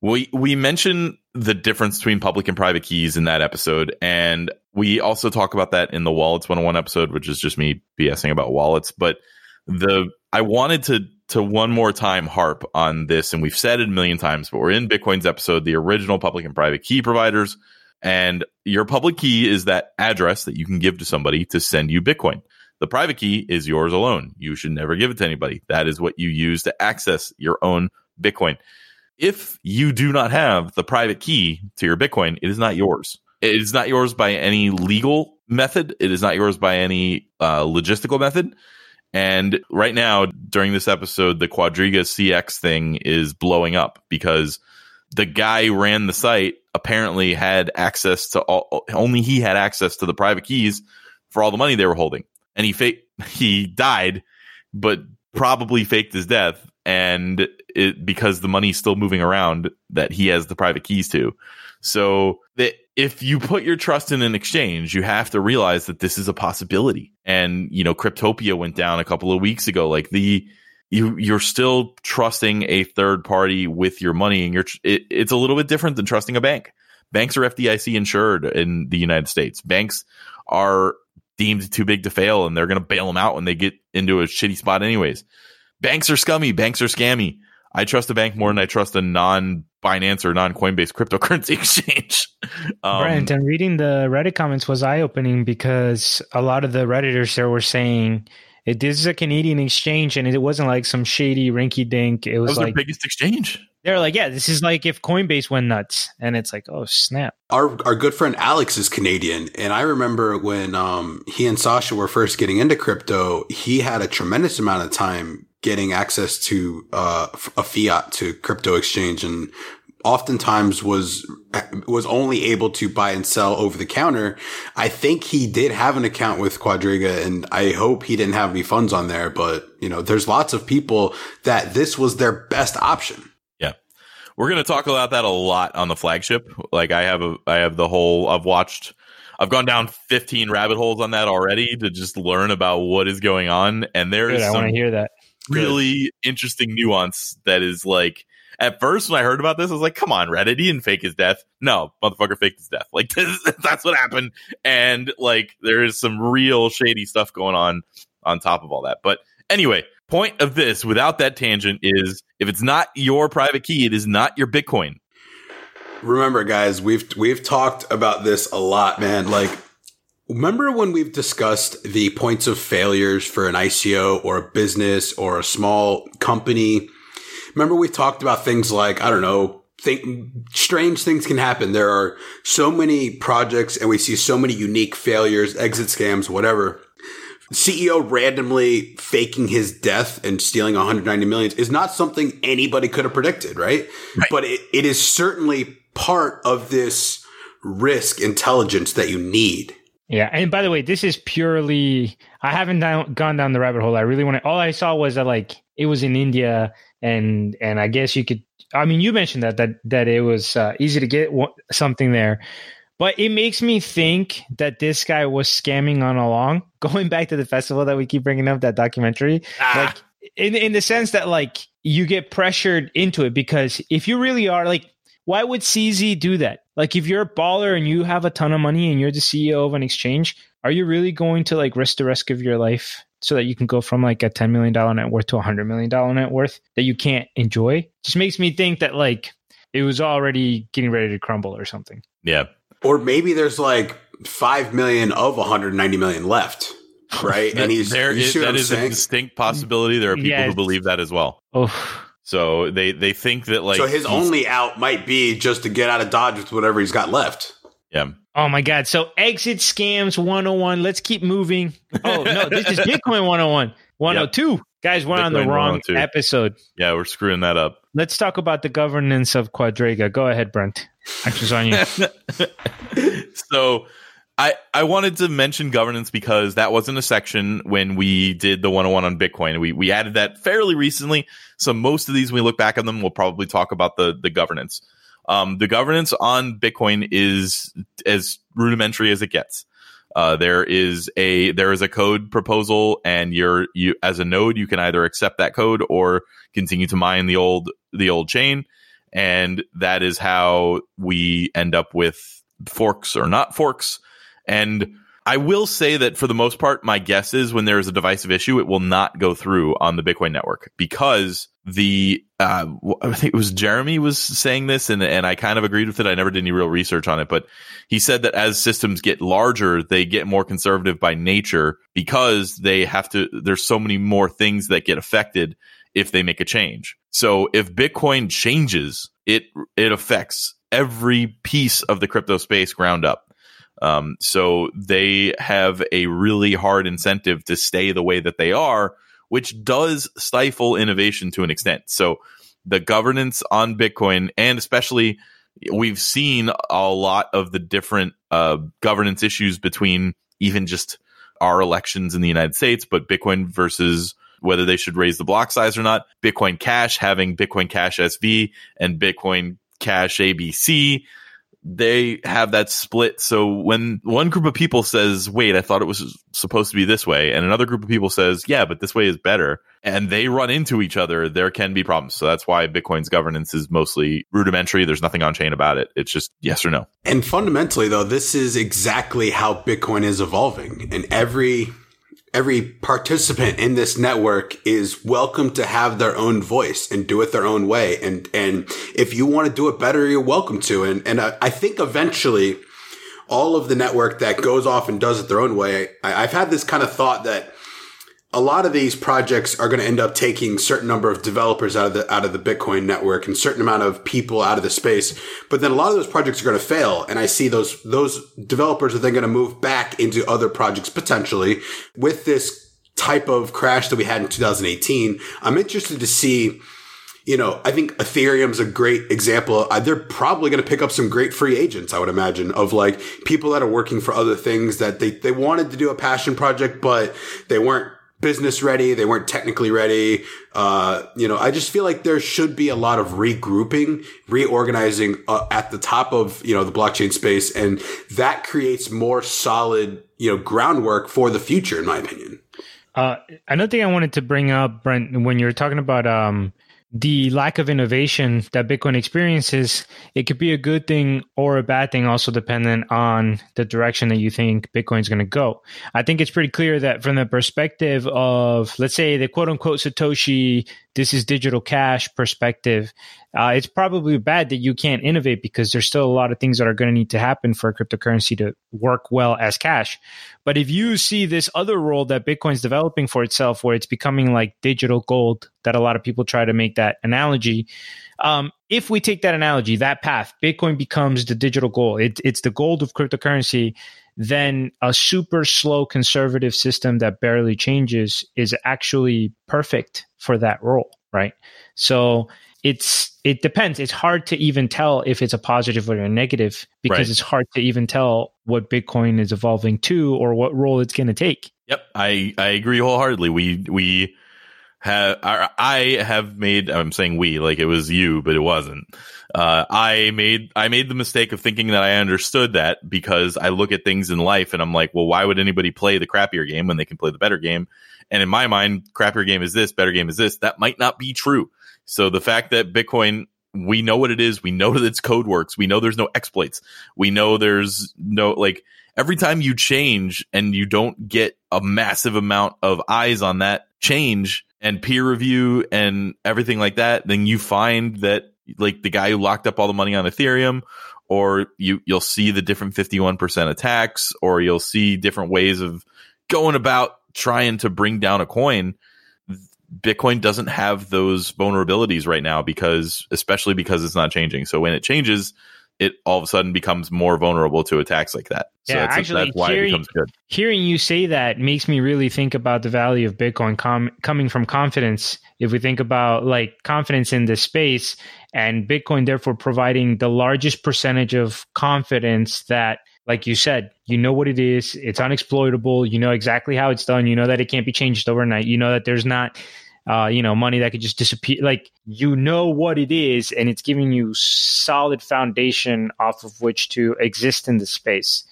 We we mentioned the difference between public and private keys in that episode, and we also talk about that in the wallets 101 episode, which is just me BSing about wallets. But the I wanted to to one more time harp on this, and we've said it a million times, but we're in Bitcoin's episode, the original public and private key providers, and your public key is that address that you can give to somebody to send you Bitcoin. The private key is yours alone. You should never give it to anybody. That is what you use to access your own Bitcoin. If you do not have the private key to your Bitcoin, it is not yours. It is not yours by any legal method. It is not yours by any uh, logistical method. And right now, during this episode, the Quadriga CX thing is blowing up because the guy ran the site apparently had access to all, only he had access to the private keys for all the money they were holding. And he fake, he died, but probably faked his death. And it, because the money's still moving around that he has the private keys to. So that if you put your trust in an exchange, you have to realize that this is a possibility. And, you know, Cryptopia went down a couple of weeks ago. Like the, you, you're still trusting a third party with your money and you're, it, it's a little bit different than trusting a bank. Banks are FDIC insured in the United States. Banks are deemed too big to fail and they're going to bail them out when they get into a shitty spot anyways. Banks are scummy. Banks are scammy. I trust a bank more than I trust a non Binance or non Coinbase cryptocurrency exchange.
Um, Brent, and reading the Reddit comments was eye opening because a lot of the Redditors there were saying it, this is a Canadian exchange and it wasn't like some shady rinky dink. It was,
was
like
their biggest exchange.
They're like, yeah, this is like if Coinbase went nuts, and it's like, oh snap.
Our our good friend Alex is Canadian, and I remember when um, he and Sasha were first getting into crypto, he had a tremendous amount of time getting access to uh, a fiat to crypto exchange, and oftentimes was was only able to buy and sell over the counter. I think he did have an account with Quadriga and I hope he didn't have any funds on there, but you know, there's lots of people that this was their best option.
We're going to talk about that a lot on the flagship. Like I have a, I have the whole, I've watched, I've gone down 15 rabbit holes on that already to just learn about what is going on. And there is
I want to hear that.
Really Good. interesting nuance that is like, at first when I heard about this, I was like, come on, Reddit, he didn't fake his death. No, motherfucker faked his death. Like this, that's what happened. And like, there is some real shady stuff going on on top of all that. But anyway, point of this without that tangent is if it's not your private key, it is not your Bitcoin.
Remember, guys, we've we've talked about this a lot, man. Like, remember when we've discussed the points of failures for an ICO or a business or a small company? Remember we talked about things like I don't know, think strange things can happen. There are so many projects, and we see so many unique failures, exit scams, whatever CEO randomly faking his death and stealing 190 million is not something anybody could have predicted, right? right. But it, it is certainly part of this risk intelligence that you need.
Yeah, and by the way, this is purely. I haven't down, gone down the rabbit hole. I really want to. All I saw was that like it was in India, and and I guess you could. I mean, you mentioned that that that it was uh, easy to get something there, but it makes me think that this guy was scamming on along. Going back to the festival that we keep bringing up, that documentary, ah. like in in the sense that like you get pressured into it because if you really are like, why would CZ do that? Like if you're a baller and you have a ton of money and you're the CEO of an exchange, are you really going to like risk the rest of your life so that you can go from like a $10 million net worth to a $100 million net worth that you can't enjoy? Just makes me think that like it was already getting ready to crumble or something.
Yeah.
Or maybe there's like five million of 190 million left, right?
and he's there is, that is saying? a distinct possibility. There are people yeah, who believe that as well.
Oh.
So they they think that like
so his only out might be just to get out of Dodge with whatever he's got left.
Yeah.
Oh my God. So exit scams 101. Let's keep moving. Oh no, this is Bitcoin 101. 102. Yep. Guys, we're Bitcoin on the wrong oh episode.
Yeah, we're screwing that up.
Let's talk about the governance of Quadriga. Go ahead, Brent. Actions on you.
so I, I wanted to mention governance because that wasn't a section when we did the 101 on Bitcoin. We, we added that fairly recently. So most of these, when we look back on them, we'll probably talk about the, the governance. Um, the governance on Bitcoin is as rudimentary as it gets. Uh, there is a there is a code proposal, and you're you as a node you can either accept that code or continue to mine the old the old chain, and that is how we end up with forks or not forks. And I will say that for the most part, my guess is when there is a divisive issue, it will not go through on the Bitcoin network because the uh, I think it was Jeremy was saying this, and and I kind of agreed with it. I never did any real research on it, but he said that as systems get larger, they get more conservative by nature because they have to. There's so many more things that get affected if they make a change. So if Bitcoin changes, it it affects every piece of the crypto space ground up. Um, so they have a really hard incentive to stay the way that they are, which does stifle innovation to an extent. So the governance on Bitcoin, and especially we've seen a lot of the different uh, governance issues between even just our elections in the United States, but Bitcoin versus whether they should raise the block size or not. Bitcoin Cash having Bitcoin Cash SV and Bitcoin Cash ABC they have that split. So when one group of people says, wait, I thought it was supposed to be this way, and another group of people says, yeah, but this way is better, and they run into each other, there can be problems. So that's why Bitcoin's governance is mostly rudimentary. There's nothing on chain about it. It's just yes or no.
And fundamentally, though, this is exactly how Bitcoin is evolving. And every every participant in this network is welcome to have their own voice and do it their own way. And, and if you want to do it better, you're welcome to. And, and I, I think eventually all of the network that goes off and does it their own way, I, I've had this kind of thought that a lot of these projects are going to end up taking certain number of developers out of the out of the Bitcoin network and certain amount of people out of the space. But then a lot of those projects are going to fail, and I see those those developers are then going to move back into other projects potentially with this type of crash that we had in 2018. I'm interested to see. You know, I think Ethereum's a great example. Uh, they're probably going to pick up some great free agents, I would imagine, of like people that are working for other things that they, they wanted to do a passion project, but they weren't business ready. They weren't technically ready. Uh, you know, I just feel like there should be a lot of regrouping, reorganizing uh, at the top of, you know, the blockchain space. And that creates more solid, you know, groundwork for the future, in my opinion.
Uh, another thing I wanted to bring up, Brent, when you're talking about, um, the lack of innovation that Bitcoin experiences, it could be a good thing or a bad thing, also dependent on the direction that you think Bitcoin is going to go. I think it's pretty clear that from the perspective of, let's say, the quote unquote Satoshi this is digital cash perspective, uh, it's probably bad that you can't innovate because there's still a lot of things that are going to need to happen for a cryptocurrency to work well as cash. But if you see this other role that Bitcoin's developing for itself, where it's becoming like digital gold, that a lot of people try to make that analogy. Um, if we take that analogy, that path, Bitcoin becomes the digital gold. It, it's the gold of cryptocurrency. Then a super slow conservative system that barely changes is actually perfect for that role, right? So it's it depends. It's hard to even tell if it's a positive or a negative because right. it's hard to even tell what Bitcoin is evolving to or what role it's going to take.
Yep, I I agree wholeheartedly. We we have I have made I'm saying we like it was you, but it wasn't. Uh, I made I made the mistake of thinking that I understood that because I look at things in life and I'm like, well, why would anybody play the crappier game when they can play the better game? And in my mind, crappier game is this, better game is this. That might not be true. So the fact that Bitcoin, we know what it is, we know that its code works, we know there's no exploits, we know there's no like every time you change and you don't get a massive amount of eyes on that change and peer review and everything like that, then you find that like the guy who locked up all the money on Ethereum or you you'll see the different 51% attacks or you'll see different ways of going about trying to bring down a coin bitcoin doesn't have those vulnerabilities right now because especially because it's not changing so when it changes it all of a sudden becomes more vulnerable to attacks like that.
So yeah, that's, actually, that's why hearing, it becomes good. Hearing you say that makes me really think about the value of Bitcoin com- coming from confidence. If we think about like confidence in this space and Bitcoin, therefore providing the largest percentage of confidence that like you said, you know what it is. It's unexploitable. You know exactly how it's done. You know that it can't be changed overnight. You know that there's not, uh, you know, money that could just disappear. Like you know what it is, and it's giving you solid foundation off of which to exist in the space.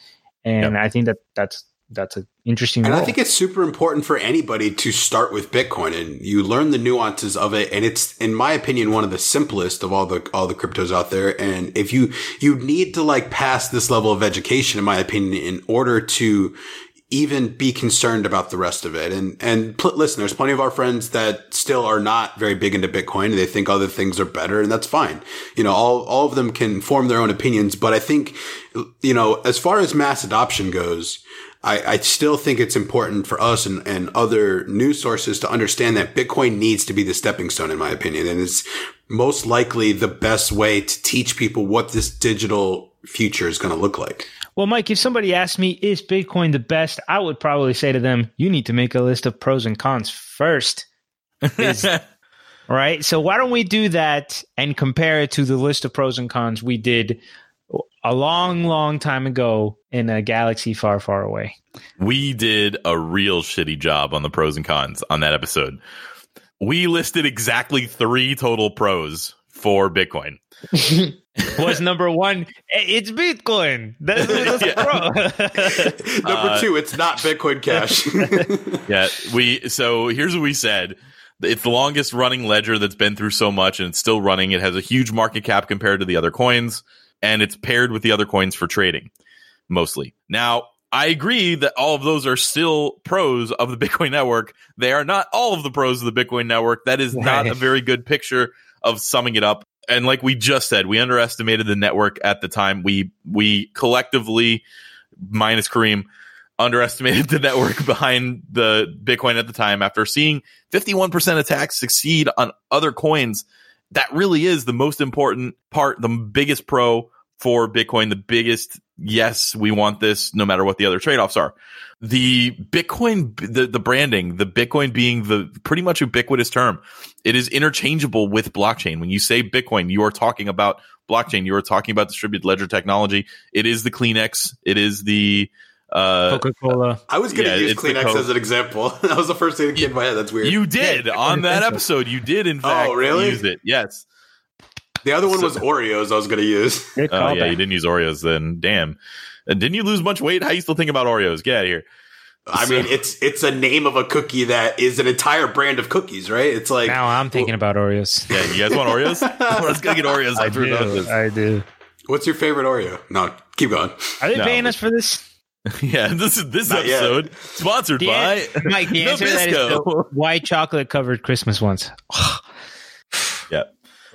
And yep. I think that that's that's an interesting.
And
role.
I think it's super important for anybody to start with Bitcoin, and you learn the nuances of it. And it's, in my opinion, one of the simplest of all the all the cryptos out there. And if you you need to like pass this level of education, in my opinion, in order to even be concerned about the rest of it. And, and pl- listen, there's plenty of our friends that still are not very big into Bitcoin. They think other things are better and that's fine. You know, all, all of them can form their own opinions. But I think, you know, as far as mass adoption goes, I, I still think it's important for us and, and other news sources to understand that Bitcoin needs to be the stepping stone, in my opinion. And it's most likely the best way to teach people what this digital future is going to look like.
Well, Mike, if somebody asked me, is Bitcoin the best? I would probably say to them, you need to make a list of pros and cons first. right? So why don't we do that and compare it to the list of pros and cons we did a long, long time ago in a galaxy far, far away.
We did a real shitty job on the pros and cons on that episode. We listed exactly three total pros for Bitcoin.
was number one. It's Bitcoin. That's, that's
pro. number uh, two, it's not Bitcoin Cash.
yeah, we. So here's what we said. It's the longest running ledger that's been through so much, and it's still running. It has a huge market cap compared to the other coins and it's paired with the other coins for trading mostly. Now, I agree that all of those are still pros of the Bitcoin network. They are not all of the pros of the Bitcoin network. That is not a very good picture of summing it up. And like we just said, we underestimated the network at the time. We we collectively, minus Kareem, underestimated the network behind the Bitcoin at the time after seeing 51% attacks succeed on other coins that really is the most important part, the biggest pro for Bitcoin, the biggest, yes, we want this no matter what the other trade offs are. The Bitcoin, the, the branding, the Bitcoin being the pretty much ubiquitous term. It is interchangeable with blockchain. When you say Bitcoin, you are talking about blockchain. You are talking about distributed ledger technology. It is the Kleenex. It is the, uh,
Coca Cola.
I was going to yeah, use Kleenex as an example. that was the first thing that came to my head. That's weird.
You did on that episode. You did in fact oh, really? use it. Yes.
The other one so, was Oreos. I was going to use.
Oh uh, yeah, you didn't use Oreos then. Damn. And didn't you lose much weight? How you still think about Oreos? Get out of here.
I so, mean, it's it's a name of a cookie that is an entire brand of cookies, right? It's like
now I'm thinking well, about Oreos.
Yeah, you guys want Oreos? Let's go get Oreos.
I do. I do.
What's your favorite Oreo? No, keep going.
Are they no. paying us for this?
yeah, this is this Not episode yet. sponsored
the,
by
Mike. The answer that is the white chocolate covered Christmas ones.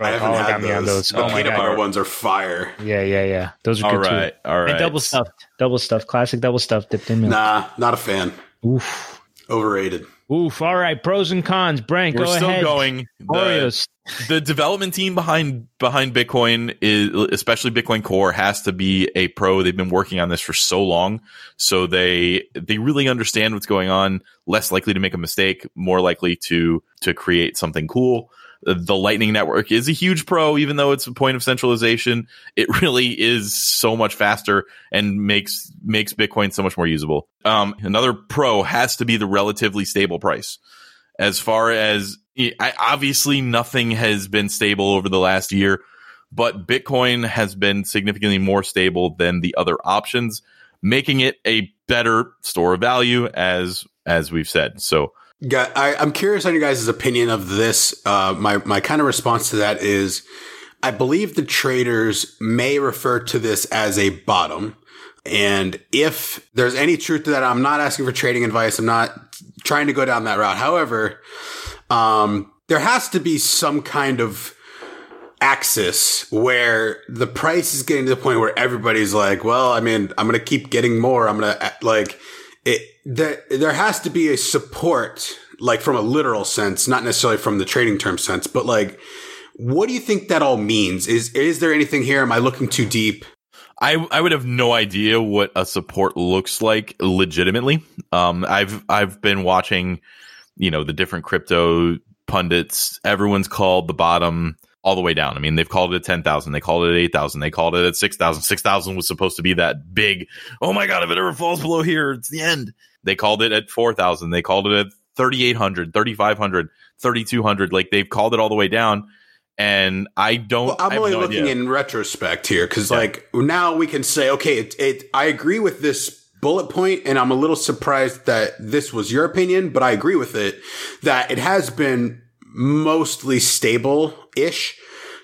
Yeah. Right, I haven't oh, had those. those. The oh peanut butter ones are fire.
Yeah, yeah, yeah. Those are
all
good
right,
too.
All right,
and double stuffed, double stuffed, classic double stuffed dipped in milk.
Nah, not a fan.
Oof,
overrated.
Oof. All right, pros and cons. Brent,
We're
go
still
ahead.
going. The, Oreos. The development team behind behind Bitcoin is especially Bitcoin Core has to be a pro. They've been working on this for so long, so they they really understand what's going on. Less likely to make a mistake, more likely to to create something cool the Lightning Network is a huge pro, even though it's a point of centralization. It really is so much faster and makes makes Bitcoin so much more usable. Um, another pro has to be the relatively stable price. As far as I, obviously nothing has been stable over the last year, but Bitcoin has been significantly more stable than the other options, making it a better store of value as as we've said. So
yeah, I, am curious on your guys' opinion of this. Uh, my my kind of response to that is, I believe the traders may refer to this as a bottom, and if there's any truth to that, I'm not asking for trading advice. I'm not trying to go down that route. However, um, there has to be some kind of axis where the price is getting to the point where everybody's like, well, I mean, I'm going to keep getting more. I'm going to like it there there has to be a support like from a literal sense not necessarily from the trading term sense but like what do you think that all means is is there anything here am i looking too deep
I, I would have no idea what a support looks like legitimately. Um, I've I've been watching, you know, the different crypto pundits. Everyone's called the bottom all the way down. I mean, they've called it at 10,000. They called it at 8,000. They called it at 6,000. 6,000 was supposed to be that big, oh my God, if it ever falls below here, it's the end. They called it at 4,000. They called it at 3,800, 3,500, 3,200. Like they've called it all the way down. And I don't.
Well, I'm
I
only
no
looking
idea.
in retrospect here because,
Yeah.
like, now we can say, okay, it, it. I agree with this bullet point, and I'm a little surprised that this was your opinion, but I agree with it that it has been mostly stable ish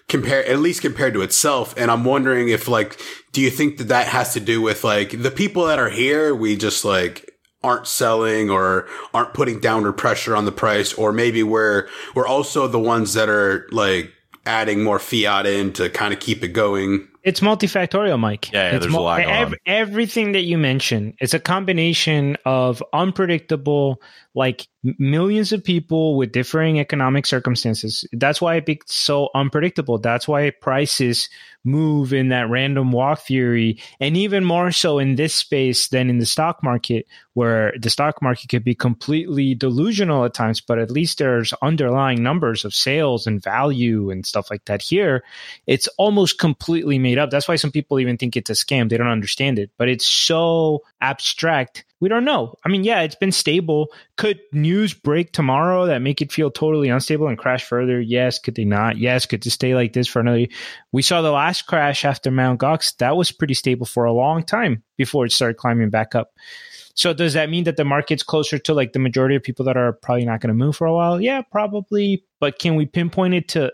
compare at least compared to itself. And i'm wondering if like do you think that that has to do with like the people that are here we just like aren't selling or aren't putting downward pressure on the price? Or maybe we're we're also the ones that are like adding more fiat in to kind of keep it going
It's multifactorial, Mike.
Yeah, yeah,
It's
there's a lot going on.
Everything that you mentioned, it's a combination of unpredictable, like millions of people with differing economic circumstances. That's why it be so unpredictable. That's why prices move in that random walk theory, and even more so in this space than in the stock market, where the stock market could be completely delusional at times, but at least there's underlying numbers of sales and value and stuff like that. Here, it's almost completely made up. That's why some people even think it's a scam. They don't understand it, but it's so abstract. We don't know. I mean, yeah, it's been stable. Could news break tomorrow that make it feel totally unstable and crash further? Yes. Could they not? Yes. Could it stay like this for another? Year? We saw the last crash after Mount Gox. That was pretty stable for a long time before it started climbing back up. So does that mean that the market's closer to like the majority of people that are probably not going to move for a while? Yeah, probably. But can we pinpoint it to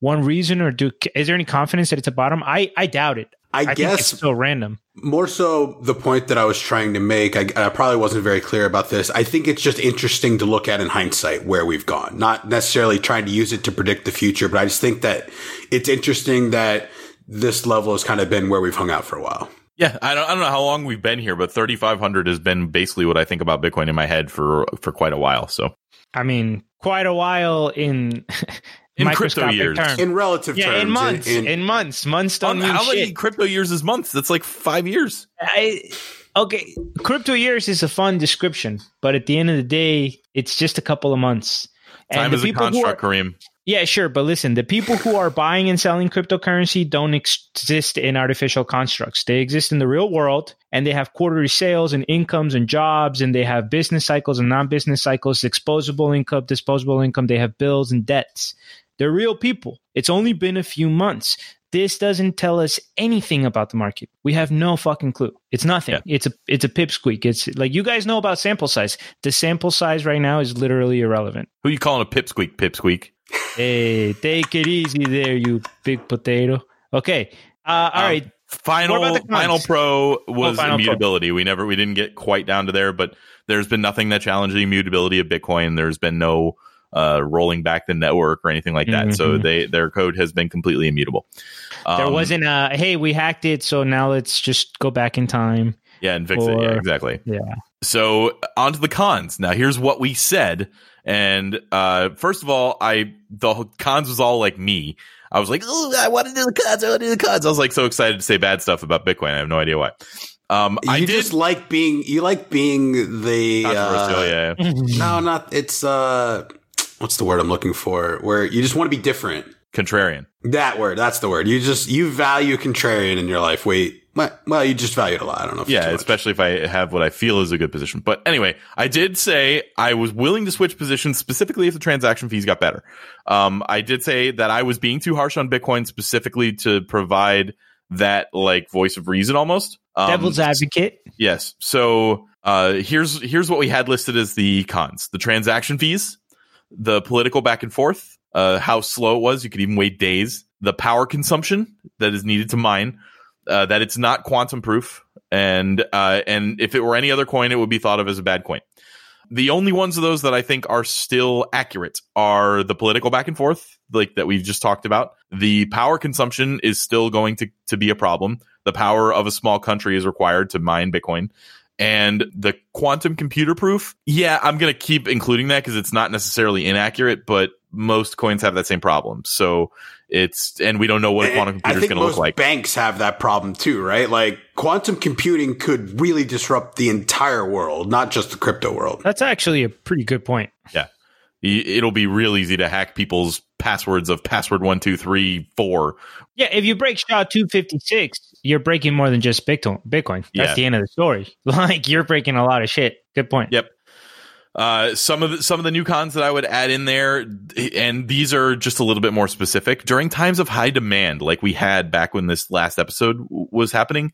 one reason or do is there any confidence that it's a bottom? I I doubt it.
i,
I think
guess
it's still random.
more so the point that I was trying to make, I, I probably wasn't very clear about this. I think it's just interesting to look at in hindsight where we've gone, not necessarily trying to use it to predict the future, but I just think that it's interesting that this level has kind of been where we've hung out for a while.
Yeah, I don't, I don't know how long we've been here, but 3,500 has been basically what I think about Bitcoin in my head for for quite a while. So
I mean, quite a while in
In crypto years.
terms.
In relative
yeah,
terms,
in months.
in-
In, months. Months don't mean
how many
shit.
crypto years is months? That's like five years.
I, okay, crypto years is a fun description, but at the end of the day, it's just a couple of months. And
Time
the
is a
people who are-
construct, Kareem.
Yeah, sure, but listen, the people who are buying and selling cryptocurrency don't exist in artificial constructs. They exist in the real world and they have quarterly sales and incomes and jobs and they have business cycles and non-business cycles, disposable income, disposable income, they have bills and debts. They're real people. It's only been a few months. This doesn't tell us anything about the market. We have no fucking clue. It's nothing.
Yeah.
It's a it's a pipsqueak. It's like you guys know about sample size. The sample size right now is literally irrelevant.
Who you calling a pipsqueak? Pipsqueak.
Hey, take it easy there, you big potato. Okay. Uh, all
Um,
right.
Final
What about the cons?
final pro was
Oh, final pro.
immutability. We never we didn't get quite down to there, but there's been nothing that challenged the immutability of Bitcoin. There's been no uh, rolling back the network or anything like that. So
Mhm.
they their code has been completely immutable.
there
Um,
wasn't a, hey, we hacked it, so now let's just go back in time.
yeah, and fix it. Yeah, exactly.
Yeah.
So on to the cons. Now here's what we said. And uh first of all, I the cons was all like me. I was like, oh, I want to do the cons. I want to do the cons. I was like so excited to say bad stuff about Bitcoin. I have no idea why. Um,
you
I did
just like being you like being the uh,
yeah,
no not it's uh what's the word I'm looking for where you just want to be different
contrarian.
that word that's the word you just you value contrarian in your life wait well well, you just value it a lot I don't know if
Yeah, especially if I have what I feel is a good position. But anyway, I did say I was willing to switch positions specifically if the transaction fees got better. Um, I did say that I was being too harsh on Bitcoin specifically to provide that like voice of reason almost. Um,
Devil's advocate.
Yes. So uh, here's here's what we had listed as the cons: the transaction fees, the political back and forth, uh, how slow it was. You could even wait days. The power consumption that is needed to mine. Uh, that it's not quantum proof, and uh, and if it were any other coin, it would be thought of as a bad coin. The only ones of those that I think are still accurate are the political back and forth, like that we've just talked about. The power consumption is still going to, to be a problem. The power of a small country is required to mine Bitcoin. And the quantum computer proof, yeah, I'm going to keep including that because it's not necessarily inaccurate, but most coins have that same problem. So it's, and we don't know what a quantum
And
computer is going to look like.
banks have that problem too, right? Like quantum computing could really disrupt the entire world, not just the crypto world.
That's actually a pretty good point. Yeah.
It'll be real easy to hack people's passwords of password one two three four.
Yeah, if you break SHA two fifty six, you're breaking more than just Bitcoin. Bitcoin. That's
Yeah.
the end of the story. Like you're breaking a lot of shit. Good point.
Yep. Uh, some of the, some of the new cons that I would add in there, and these are just a little bit more specific. During times of high demand, like we had back when this last episode w- was happening,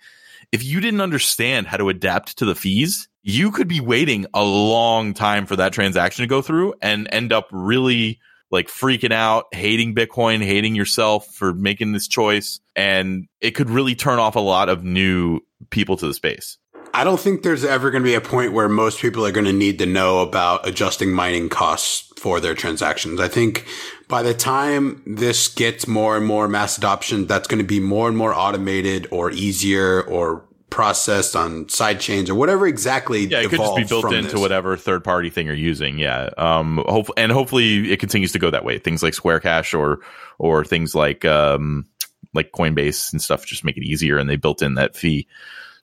if you didn't understand how to adapt to the fees, you could be waiting a long time for that transaction to go through and end up really like freaking out, hating Bitcoin, hating yourself for making this choice. And it could really turn off a lot of new people to the space.
I don't think there's ever going to be a point where most people are going to need to know about adjusting mining costs for their transactions. I think by the time this gets more and more mass adoption, that's going to be more and more automated or easier or processed on side chains or whatever exactly.
Yeah, it could just be built into
this.
whatever third party thing you're using. Yeah. Um, hope, and hopefully it continues to go that way. Things like Square Cash or, or things like, um, like Coinbase and stuff just make it easier and they built in that fee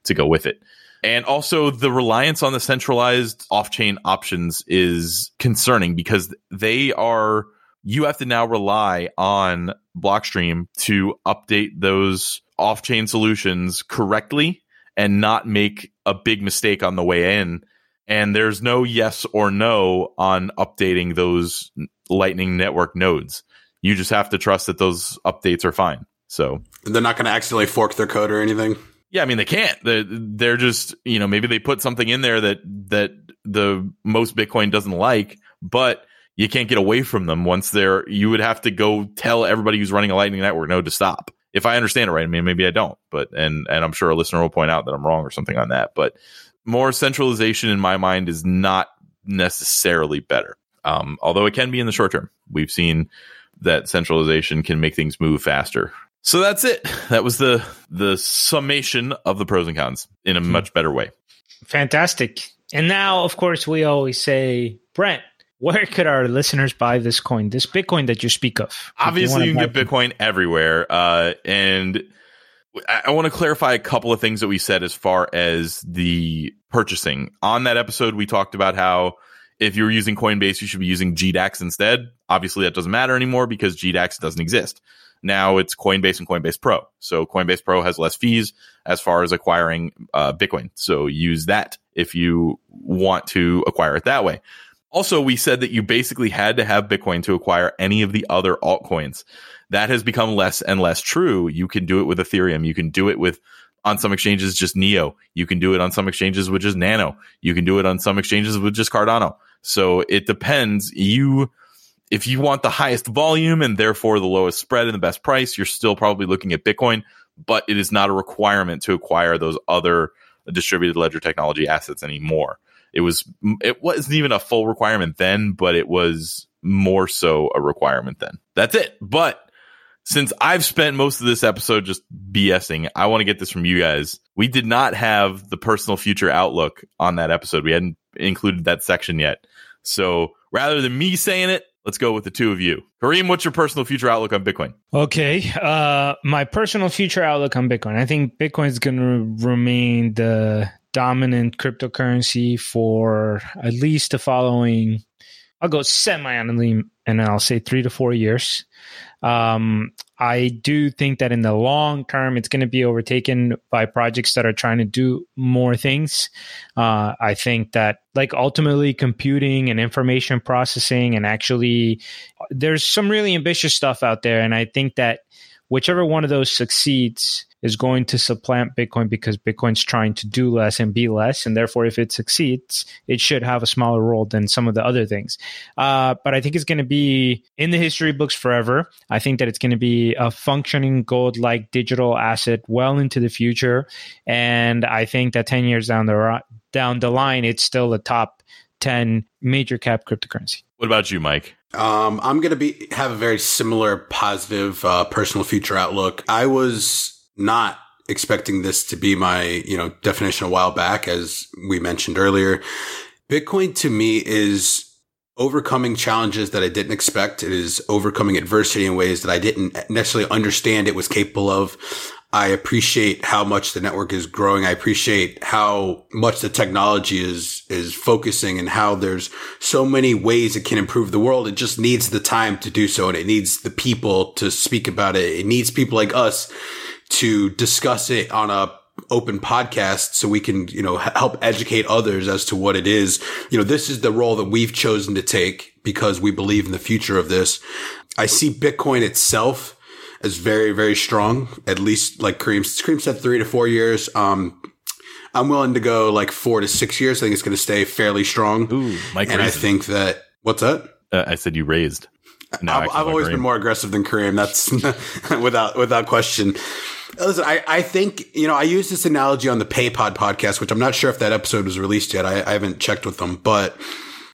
to go with it. And also the reliance on the centralized off chain options is concerning because they are, you have to now rely on Blockstream to update those off chain solutions correctly and not make a big mistake on the way in. And there's no yes or no on updating those Lightning Network nodes. You just have to trust that those updates are fine. So,
They're not going to accidentally fork their code or anything.
yeah, I mean they can't. They're, they're just you know maybe they put something in there that that the most Bitcoin doesn't like, but you can't get away from them once they're. You would have to go tell everybody who's running a Lightning network no to stop. If I understand it right, I mean maybe I don't, but and and I'm sure a listener will point out that I'm wrong or something on that. But more centralization in my mind is not necessarily better. Um, although it can be in the short term. We've seen that centralization can make things move faster. So that's it. That was the the summation of the pros and cons in a much better way.
Fantastic. And now, of course, we always say, Brent, where could our listeners buy this coin, this Bitcoin that you speak of?
Obviously, you can get Bitcoin everywhere. Uh, and I, I want to clarify a couple of things that we said as far as the purchasing. On that episode, we talked about how if you're using Coinbase, you should be using GDAX instead. Obviously, that doesn't matter anymore because GDAX doesn't exist. Now it's Coinbase and Coinbase Pro. So Coinbase Pro has less fees as far as acquiring uh, Bitcoin. So use that if you want to acquire it that way. Also, we said that you basically had to have Bitcoin to acquire any of the other altcoins. That has become less and less true. You can do it with Ethereum. You can do it with, on some exchanges, just Neo. You can do it on some exchanges with just Nano. You can do it on some exchanges with just Cardano. So it depends. You, if you want the highest volume and therefore the lowest spread and the best price, you're still probably looking at Bitcoin, but it is not a requirement to acquire those other distributed ledger technology assets anymore. It was it wasn't even a full requirement then, but it was more so a requirement then. That's it. But since I've spent most of this episode just BSing, I want to get this from you guys. We did not have the personal future outlook on that episode. We hadn't included that section yet. So rather than me saying it, let's go with the two of you. Kareem, what's your personal future outlook on Bitcoin?
Okay. Uh, my personal future outlook on Bitcoin. I think Bitcoin is going to remain the dominant cryptocurrency for at least the following, I'll go semi annually and I'll say three to four years. Um, I do think that in the long term, it's going to be overtaken by projects that are trying to do more things. Uh, I think that, like, ultimately, computing and information processing, and actually, there's some really ambitious stuff out there. And I think that whichever one of those succeeds is going to supplant Bitcoin because Bitcoin's trying to do less and be less. And therefore, if it succeeds, it should have a smaller role than some of the other things. Uh, but I think it's going to be in the history books forever. I think that it's going to be a functioning gold like digital asset well into the future. And I think that 10 years down the, ro- down the line, it's still the top 10 major cap cryptocurrency.
What about you, Mike?
Um, I'm gonna be have a very similar positive uh, personal future outlook. I was not expecting this to be my you know definition a while back, as we mentioned earlier. Bitcoin to me is overcoming challenges that I didn't expect. It is overcoming adversity in ways that I didn't necessarily understand it was capable of. I appreciate how much the network is growing. I appreciate how much the technology is, is focusing and how there's so many ways it can improve the world. It just needs the time to do so. And it needs the people to speak about it. It needs people like us to discuss it on a open podcast so we can, you know, help educate others as to what it is. You know, this is the role that we've chosen to take because we believe in the future of this. I see Bitcoin itself as very, very strong. At least like Kareem, Kareem said three to four years. Um, I'm willing to go like four to six years. I think it's going to stay fairly strong.
Ooh, Mike
and I think that what's that?
Uh, I said you raised.
No, I've, I've always Kareem. been more aggressive than Kareem. That's without without question. Listen, I, I think, you know, I use this analogy on the PayPod podcast, which I'm not sure if that episode was released yet. I, I haven't checked with them, but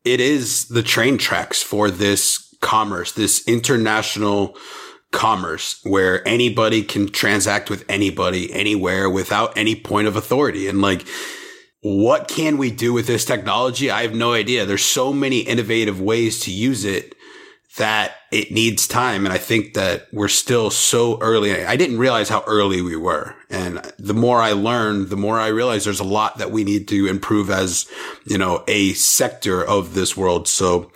it is the train tracks for this commerce, this international commerce where anybody can transact with anybody anywhere without any point of authority. And like, what can we do with this technology? I have no idea. There's so many innovative ways to use it that it needs time. And I think that we're still so early. I didn't realize how early we were. And the more I learned, the more I realized there's a lot that we need to improve as, you know, a sector of this world. So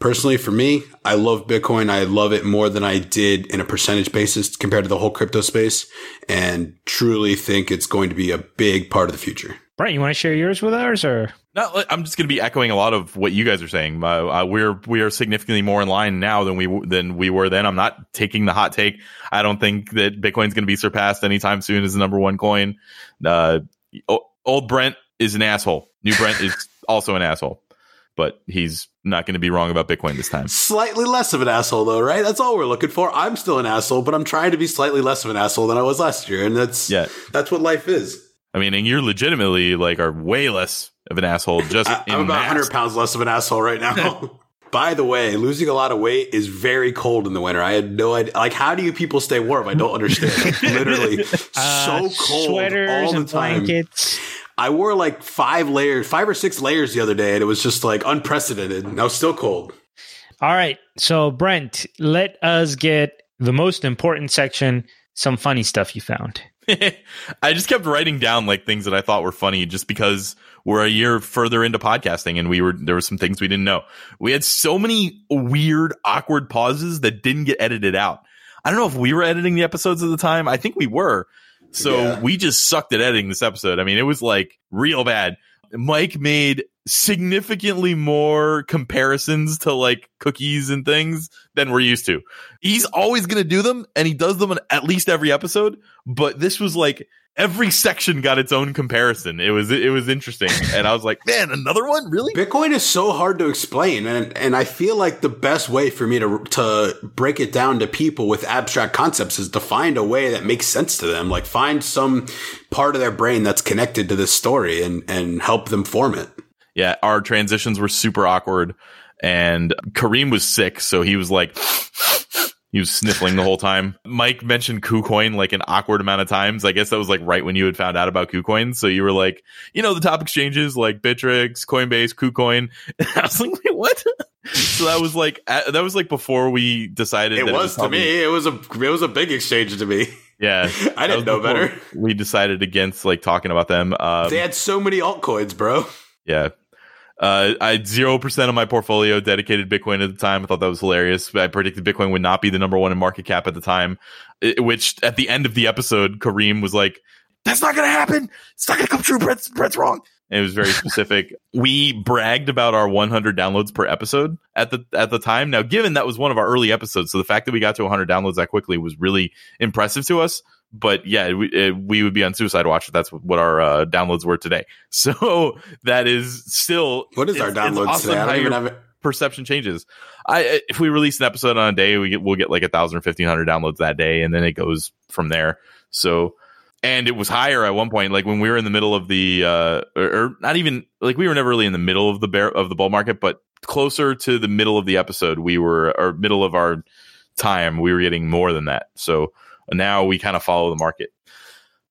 personally for me, I love Bitcoin. I love it more than I did in a percentage basis compared to the whole crypto space and truly think it's going to be a big part of the future.
Brent, you want to share yours with ours or?
Not, I'm just going to be echoing a lot of what you guys are saying. Uh, uh, we're we are significantly more in line now than we than we were then. I'm not taking the hot take. I don't think that Bitcoin's going to be surpassed anytime soon as the number one coin. Uh, old Brent is an asshole. New Brent is also an asshole, but he's not going to be wrong about Bitcoin this time.
Slightly less of an asshole, though, right? That's all we're looking for. I'm still an asshole, but I'm trying to be slightly less of an asshole than I was last year, and that's yeah. that's what life is.
I mean, and you're legitimately like are way less of an asshole. Just I,
am about 100 pounds less of an asshole right now. By the way, losing a lot of weight is very cold in the winter. I had no idea. Like, how do you people stay warm? I don't understand. literally uh, so cold
sweaters
all the
and time. blankets.
I wore like five layers, five or six layers the other day, and it was just like unprecedented. And I was still cold.
All right. So, Brent, let us get the most important section some funny stuff you found.
I just kept writing down like things that I thought were funny just because we're a year further into podcasting and we were there were some things we didn't know. We had so many weird, awkward pauses that didn't get edited out. I don't know if we were editing the episodes at the time. I think we were. So yeah. we just sucked at editing this episode. I mean, it was like real bad. Mike made significantly more comparisons to like cookies and things than we're used to. He's always going to do them and he does them in at least every episode, but this was like every section got its own comparison. It was it was interesting, and I was like, man, another one, really?
Bitcoin is so hard to explain, and and I feel like the best way for me to to break it down to people with abstract concepts is to find a way that makes sense to them. Like find some part of their brain that's connected to this story, and and help them form it.
Yeah, our transitions were super awkward, and Kareem was sick, so he was like. He was sniffling the whole time. Mike mentioned KuCoin like an awkward amount of times. I guess that was like right when you had found out about KuCoin. So you were like, you know, the top exchanges like Bittrex, Coinbase, KuCoin. I was like, wait, what? so that was like that was like before we decided.
It was, it was to probably, me. It was a it was a big exchange to me.
Yeah,
I didn't know better.
We decided against like talking about them. Um,
they had so many altcoins, bro.
Yeah, uh, I had 0% of my portfolio dedicated Bitcoin at the time. I thought that was hilarious. I predicted Bitcoin would not be the number one in market cap at the time, it, which at the end of the episode, Kareem was like, that's not going to happen. It's not going to come true. Brent's, Brent's wrong. And it was very specific. we bragged about our 100 downloads per episode at the at the time. Now, given that was one of our early episodes, so the fact that we got to 100 downloads that quickly was really impressive to us but yeah, we, it, we would be on Suicide Watch if that's what our uh, downloads were today. So that is still
what is our downloads awesome today? I don't even have it.
Perception changes. I if we release an episode on a day, we get we'll get like a thousand or fifteen hundred downloads that day, and then it goes from there. So and it was higher at one point like when we were in the middle of the uh or, or, not even like we were never really in the middle of the bear of the bull market but closer to the middle of the episode we were or middle of our time we were getting more than that so now we kind of follow the market.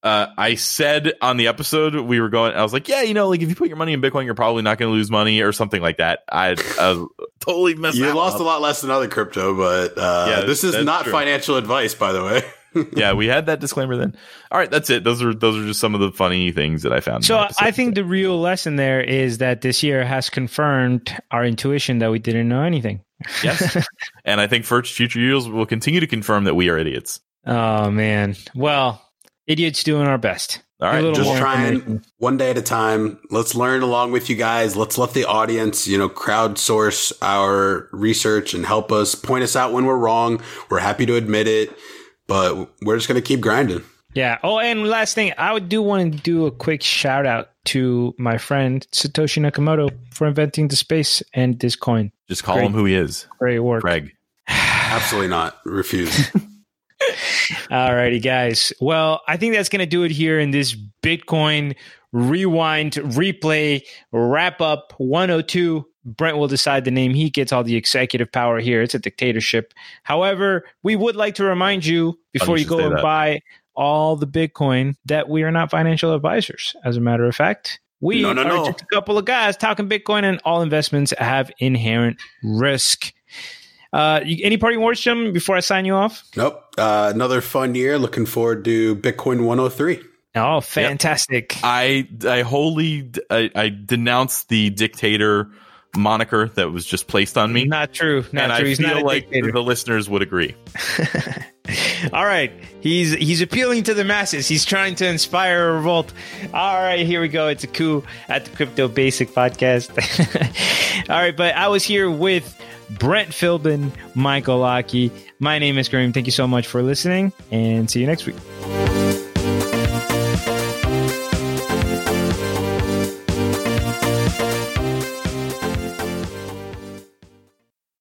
Uh, I said on the episode we were going. I was like, yeah, you know, like if you put your money in Bitcoin, you're probably not going to lose money or something like that. I, I totally messed.
You lost up. a lot less than other crypto, but uh, yeah, this is not true. financial advice, by the way.
yeah, we had that disclaimer then. All right, that's it. Those are those are just some of the funny things that I found.
So I think the real lesson there is that this year has confirmed our intuition that we didn't know anything.
yes, and I think for future years will continue to confirm that we are idiots.
Oh man, well, idiots doing our best.
All right,
just trying one day at a time. Let's learn along with you guys. Let's let the audience, you know, crowdsource our research and help us point us out when we're wrong. We're happy to admit it, but we're just going to keep grinding.
Yeah. Oh, and last thing, I would do want to do a quick shout out to my friend Satoshi Nakamoto for inventing the space and this coin.
Just call Great. him who he is.
Great work,
Craig.
Absolutely not. Refuse.
Alrighty, guys. Well, I think that's going to do it here in this Bitcoin rewind, replay, wrap up 102. Brent will decide the name. He gets all the executive power here. It's a dictatorship. However, we would like to remind you before you go and that. buy all the Bitcoin that we are not financial advisors. As a matter of fact, we no, no, are no. just a couple of guys talking Bitcoin, and all investments have inherent risk. Uh, any parting words, Jim, before I sign you off?
Nope. Uh, another fun year. Looking forward to Bitcoin 103.
Oh, fantastic!
Yep. I I wholly I, I denounce the dictator moniker that was just placed on me.
Not true. Not
and
true.
I
He's
feel
like
dictator. the listeners would agree.
All right. He's he's appealing to the masses. He's trying to inspire a revolt. All right, here we go. It's a coup at the Crypto Basic podcast. All right, but I was here with Brent Philbin, Michael Lockie. My name is Kareem. Thank you so much for listening and see you next week.